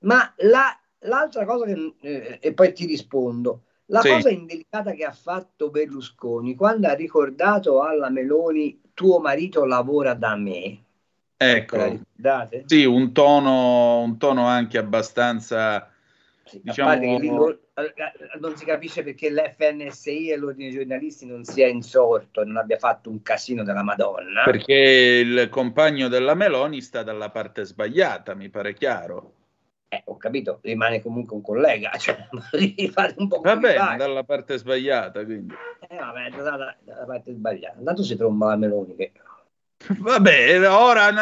ma la- l'altra cosa che, eh, e poi ti rispondo, la Sì. cosa indelicata che ha fatto Berlusconi quando ha ricordato alla Meloni tuo marito lavora da me, Ecco. Sì, un tono, un tono anche abbastanza, diciamo, lì lo- eh, non si capisce perché l'FNSI e l'ordine dei giornalisti non sia insorto e non abbia fatto un casino della Madonna. perché il compagno della Meloni sta dalla parte sbagliata, mi pare chiaro. Eh, ho capito, rimane comunque un collega, cioè, fate un po' Va bene, dalla parte sbagliata, quindi. Eh, vabbè, dalla, dalla parte sbagliata. Intanto si tromba la Meloni che... Vabbè, ora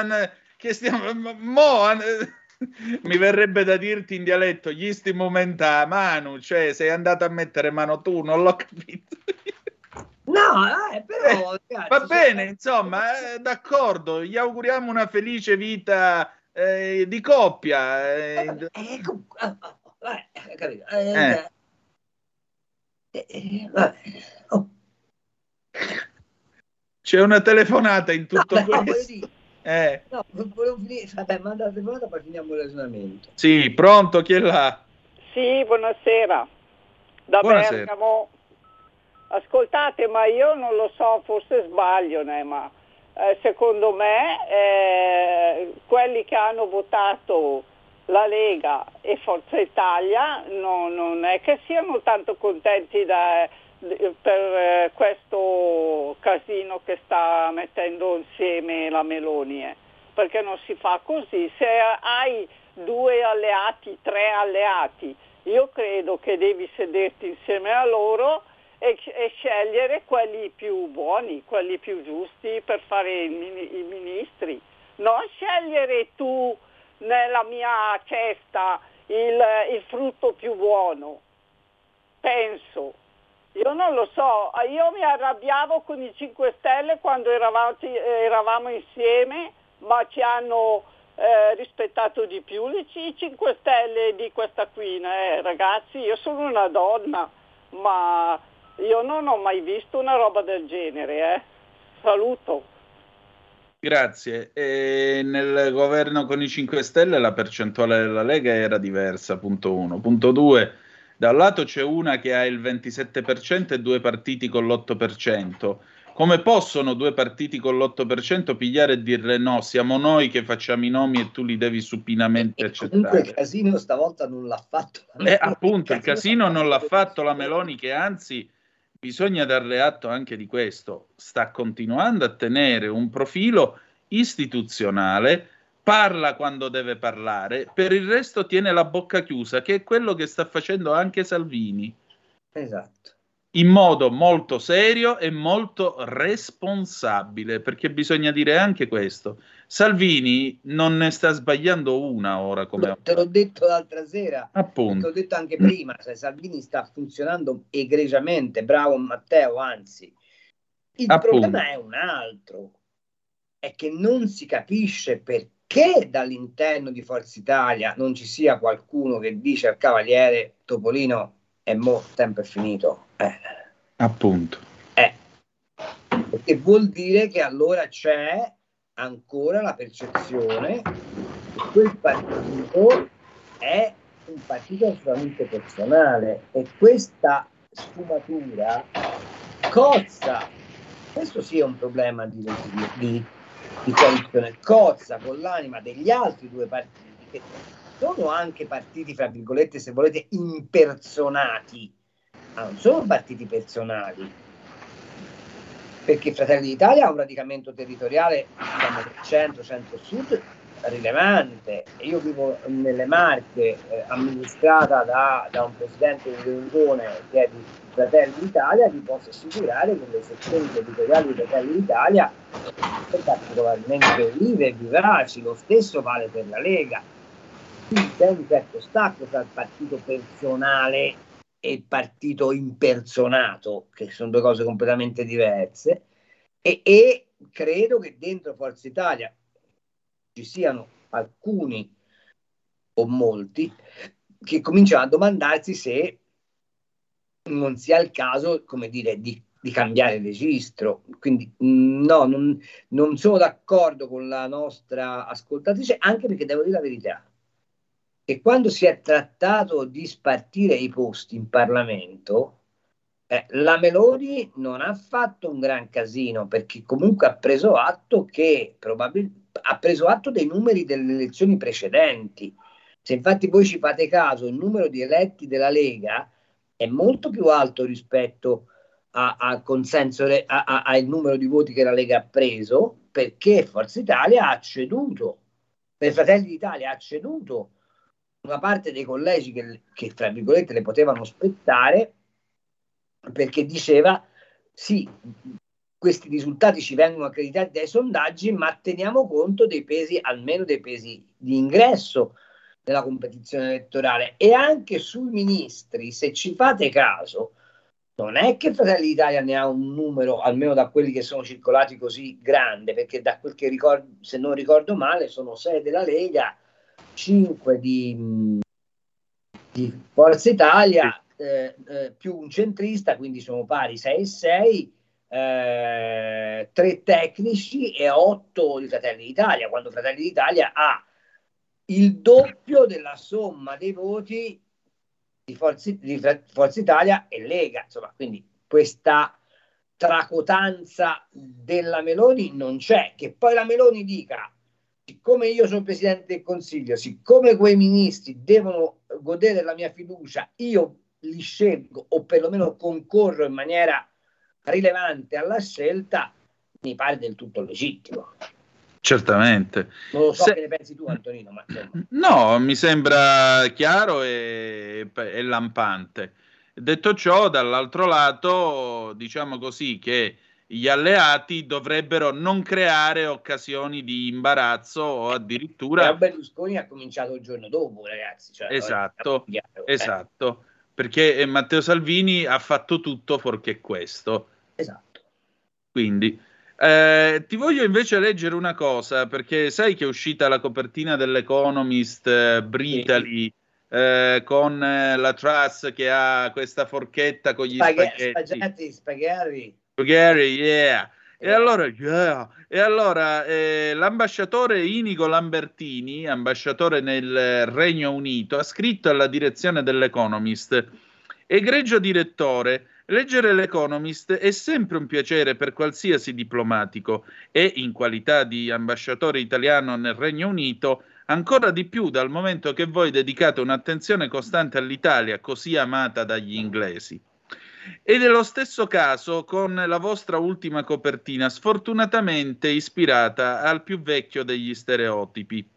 che stiamo mo, eh, mi verrebbe da dirti in dialetto gli sti momenta Manu, cioè sei andato a mettere mano tu, non l'ho capito. No, eh, però... ragazzi, Va cioè, bene, insomma, eh, d'accordo, gli auguriamo una felice vita eh, di coppia. eh, eh, C'è una telefonata in tutto no, questo. Eh, no, volevo finire, vabbè, manda la telefonata poi finiamo il ragionamento. sì, pronto, chi è là? Sì, buonasera. Da Buonasera. Bergamo. Ascoltate, ma io non lo so, forse sbaglio, né, ma eh, secondo me eh, quelli che hanno votato la Lega e Forza Italia no- non è che siano tanto contenti da- per eh, questo casino che sta mettendo insieme la Meloni, eh. perché non si fa così. Se hai due alleati, tre alleati, io credo che devi sederti insieme a loro e, e scegliere quelli più buoni, quelli più giusti per fare i, i ministri. Non scegliere tu nella mia cesta il, il frutto più buono. Penso. Io non lo so, io mi arrabbiavo con i 5 Stelle quando eravamo, eravamo insieme, ma ci hanno eh, rispettato di più c- 5 Stelle di questa qui. eh, ragazzi, io sono una donna, ma io non ho mai visto una roba del genere. Eh. Saluto. Grazie. E nel governo con i 5 Stelle la percentuale della Lega era diversa, punto uno. Punto due, da un lato c'è una che ha il 27% e due partiti con l'8%. Come possono due partiti con l'8% pigliare e dire no, siamo noi che facciamo i nomi e tu li devi supinamente Comunque il accettare? casino stavolta non l'ha fatto. Eh, appunto, il casino non l'ha fatto la Meloni, che anzi bisogna darle atto anche di questo, sta continuando a tenere un profilo istituzionale, parla quando deve parlare, per il resto tiene la bocca chiusa, che è quello che sta facendo anche Salvini, Esatto. in modo molto serio e molto responsabile, perché bisogna dire anche questo. Salvini non ne sta sbagliando una ora come Te l'ho detto l'altra sera, Appunto. te l'ho detto anche prima, se Salvini sta funzionando egregiamente, bravo Matteo, anzi. Il Appunto. problema è un altro, è che non si capisce perché dall'interno di Forza Italia non ci sia qualcuno che dice al cavaliere Topolino e mo tempo è finito. Eh, Appunto. perché vuol dire che allora c'è ancora la percezione che quel partito è un partito assolutamente personale e questa sfumatura cozza questo sì è un problema di, di, di coalizione cozza con l'anima degli altri due partiti che sono anche partiti fra virgolette se volete impersonati. Ma non sono partiti personali. Perché Fratelli d'Italia ha un radicamento territoriale diciamo, centro, centro-sud rilevante. Io vivo nelle Marche, eh, amministrata da, da, un presidente di riunione che è di Fratelli d'Italia, vi posso assicurare che le sezioni territoriali di Fratelli d'Italia sono particolarmente vive e vivaci, lo stesso vale per la Lega. C'è un certo stacco tra il partito personale e il partito impersonato, che sono due cose completamente diverse, e, e credo che dentro Forza Italia ci siano alcuni o molti che cominciano a domandarsi se non sia il caso, come dire, di, di cambiare registro. Quindi no, non, non, sono d'accordo con la nostra ascoltatrice, anche perché devo dire la verità, che quando si è trattato di spartire i posti in Parlamento, eh, la Meloni non ha fatto un gran casino perché comunque ha preso atto che probabilmente ha preso atto dei numeri delle elezioni precedenti. Se infatti voi ci fate caso, il numero di eletti della Lega è molto più alto rispetto al consenso, al numero di voti che la Lega ha preso, perché Forza Italia ha ceduto, per Fratelli d'Italia ha ceduto una parte dei collegi che, che fra virgolette le potevano aspettare, perché diceva sì, questi risultati ci vengono accreditati dai sondaggi, ma teniamo conto dei pesi, almeno dei pesi di ingresso nella competizione elettorale. E anche sui ministri, se ci fate caso, non è che Fratelli d'Italia ne ha un numero, almeno da quelli che sono circolati così grande, perché da quel che ricordo, se non ricordo male, sono sei della Lega, cinque di, di Forza Italia, eh, eh, più un centrista, quindi sono pari 6 e 6 eh, tre tecnici e otto di Fratelli d'Italia, quando Fratelli d'Italia ha il doppio della somma dei voti di Forza, di Forza Italia e Lega. Insomma, quindi questa tracotanza della Meloni non c'è. Che poi la Meloni dica, siccome io sono Presidente del Consiglio, siccome quei ministri devono godere della mia fiducia, io li scelgo o perlomeno concorro in maniera rilevante alla scelta, mi pare del tutto legittimo. Certamente. Non lo so Se... che ne pensi tu, Antonino. Ma no, mi sembra chiaro e, e lampante. Detto ciò, dall'altro lato, diciamo così che gli alleati dovrebbero non creare occasioni di imbarazzo o addirittura. E Berlusconi ha cominciato il giorno dopo, ragazzi. Cioè, esatto, chiaro, esatto. Eh. Perché Matteo Salvini ha fatto tutto fuorché questo. Esatto. Quindi eh, ti voglio invece leggere una cosa, perché sai che è uscita la copertina dell'Economist eh, Britali sì. eh, con eh, la Truss che ha questa forchetta con gli spaghetti. Spaghetti, spaghetti. Spaghetti, yeah. E allora, yeah. e allora eh, l'ambasciatore Inigo Lambertini, ambasciatore nel Regno Unito, ha scritto alla direzione dell'Economist, egregio direttore, Leggere l'Economist è sempre un piacere per qualsiasi diplomatico e, in qualità di ambasciatore italiano nel Regno Unito, ancora di più dal momento che voi dedicate un'attenzione costante all'Italia, così amata dagli inglesi. Ed è lo stesso caso con la vostra ultima copertina, sfortunatamente ispirata al più vecchio degli stereotipi.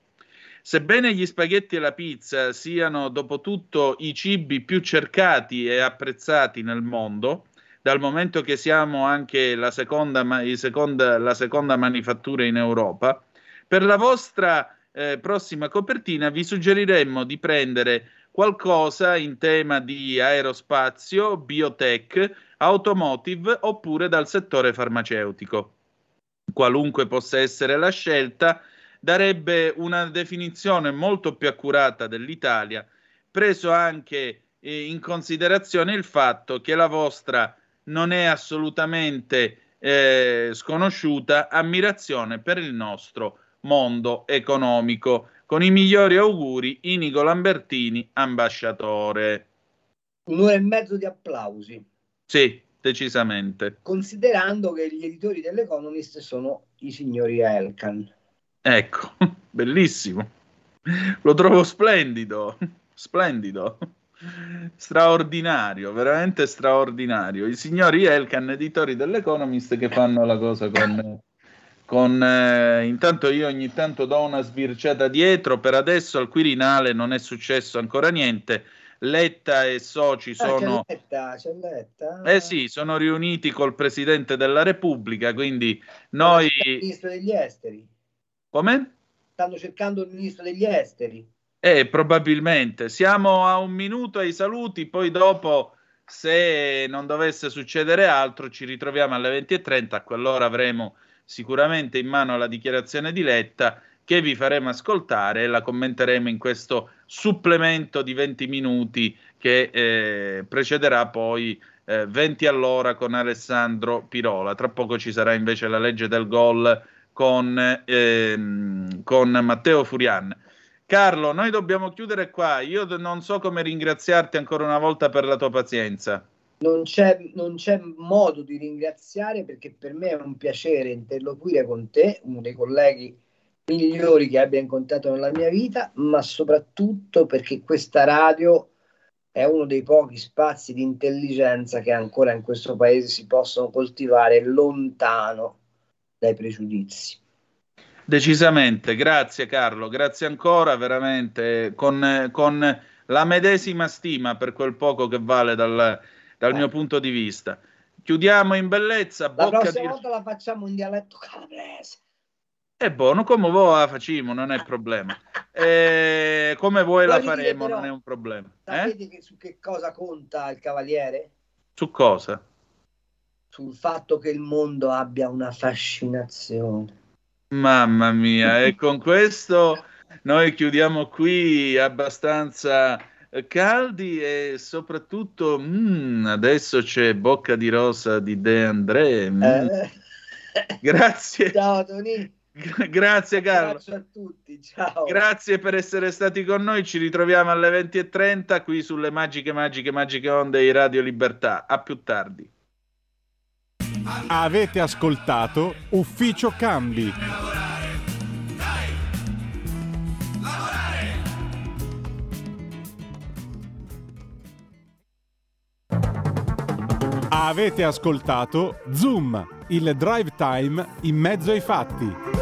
Sebbene gli spaghetti e la pizza siano dopo tutto i cibi più cercati e apprezzati nel mondo, dal momento che siamo anche la seconda, seconda, la seconda manifattura in Europa, per la vostra eh, prossima copertina vi suggeriremmo di prendere qualcosa in tema di aerospazio, biotech, automotive oppure dal settore farmaceutico. Qualunque possa essere la scelta, darebbe una definizione molto più accurata dell'Italia, preso anche eh, in considerazione il fatto che la vostra non è assolutamente eh, sconosciuta ammirazione per il nostro mondo economico. Con i migliori auguri, Inigo Lambertini, ambasciatore. Un'ora e mezzo di applausi. Sì, decisamente. Considerando che gli editori dell'Economist sono i signori Elkan. Ecco, bellissimo. Lo trovo splendido, splendido, straordinario, veramente straordinario. I signori Elkan, editori dell'Economist, che fanno la cosa con, con, eh, intanto io ogni tanto do una sbirciata dietro, per adesso al Quirinale non è successo ancora niente. Letta e soci sono... Ah, c'è Letta, c'è Letta. Eh sì, sono riuniti col Presidente della Repubblica, quindi noi... Il ministro degli esteri. Come? Stanno cercando il ministro degli esteri. Eh, probabilmente. Siamo a un minuto ai saluti, poi dopo, se non dovesse succedere altro, ci ritroviamo alle 20.30, a quell'ora avremo sicuramente in mano la dichiarazione di Letta che vi faremo ascoltare e la commenteremo in questo supplemento di 20 minuti che eh, precederà poi eh, 20 all'ora con Alessandro Pirola. Tra poco ci sarà invece la legge del gol con, ehm, con Matteo Furian. Carlo, noi dobbiamo chiudere qua. Io non so come ringraziarti ancora una volta per la tua pazienza non c'è, non c'è modo di ringraziare perché per me è un piacere interloquire con te, uno dei colleghi migliori che abbia incontrato nella mia vita, ma soprattutto perché questa radio è uno dei pochi spazi di intelligenza che ancora in questo paese si possono coltivare lontano dai pregiudizi. Decisamente, grazie Carlo, grazie ancora, veramente con, con la medesima stima per quel poco che vale dal, dal mio punto di vista. Chiudiamo in bellezza. La prossima di... volta la facciamo in dialetto calabrese. È buono, come voi la facciamo, non è problema. Eh, come voi la faremo, però, non è un problema. Sapete eh? che, su che cosa conta il cavaliere? Su cosa? Sul fatto che il mondo abbia una fascinazione. Mamma mia, e con questo noi chiudiamo qui abbastanza caldi e soprattutto mm, adesso c'è Bocca di Rosa di De André. Mm. Eh. Grazie. Ciao Tony. Grazie Carlo. a tutti, ciao. Grazie per essere stati con noi. Ci ritroviamo alle 20.30 qui sulle magiche, magiche, magiche onde di Radio Libertà. A più tardi. Avete ascoltato Ufficio Cambi. Avete ascoltato Zoom, il drive time in mezzo ai fatti.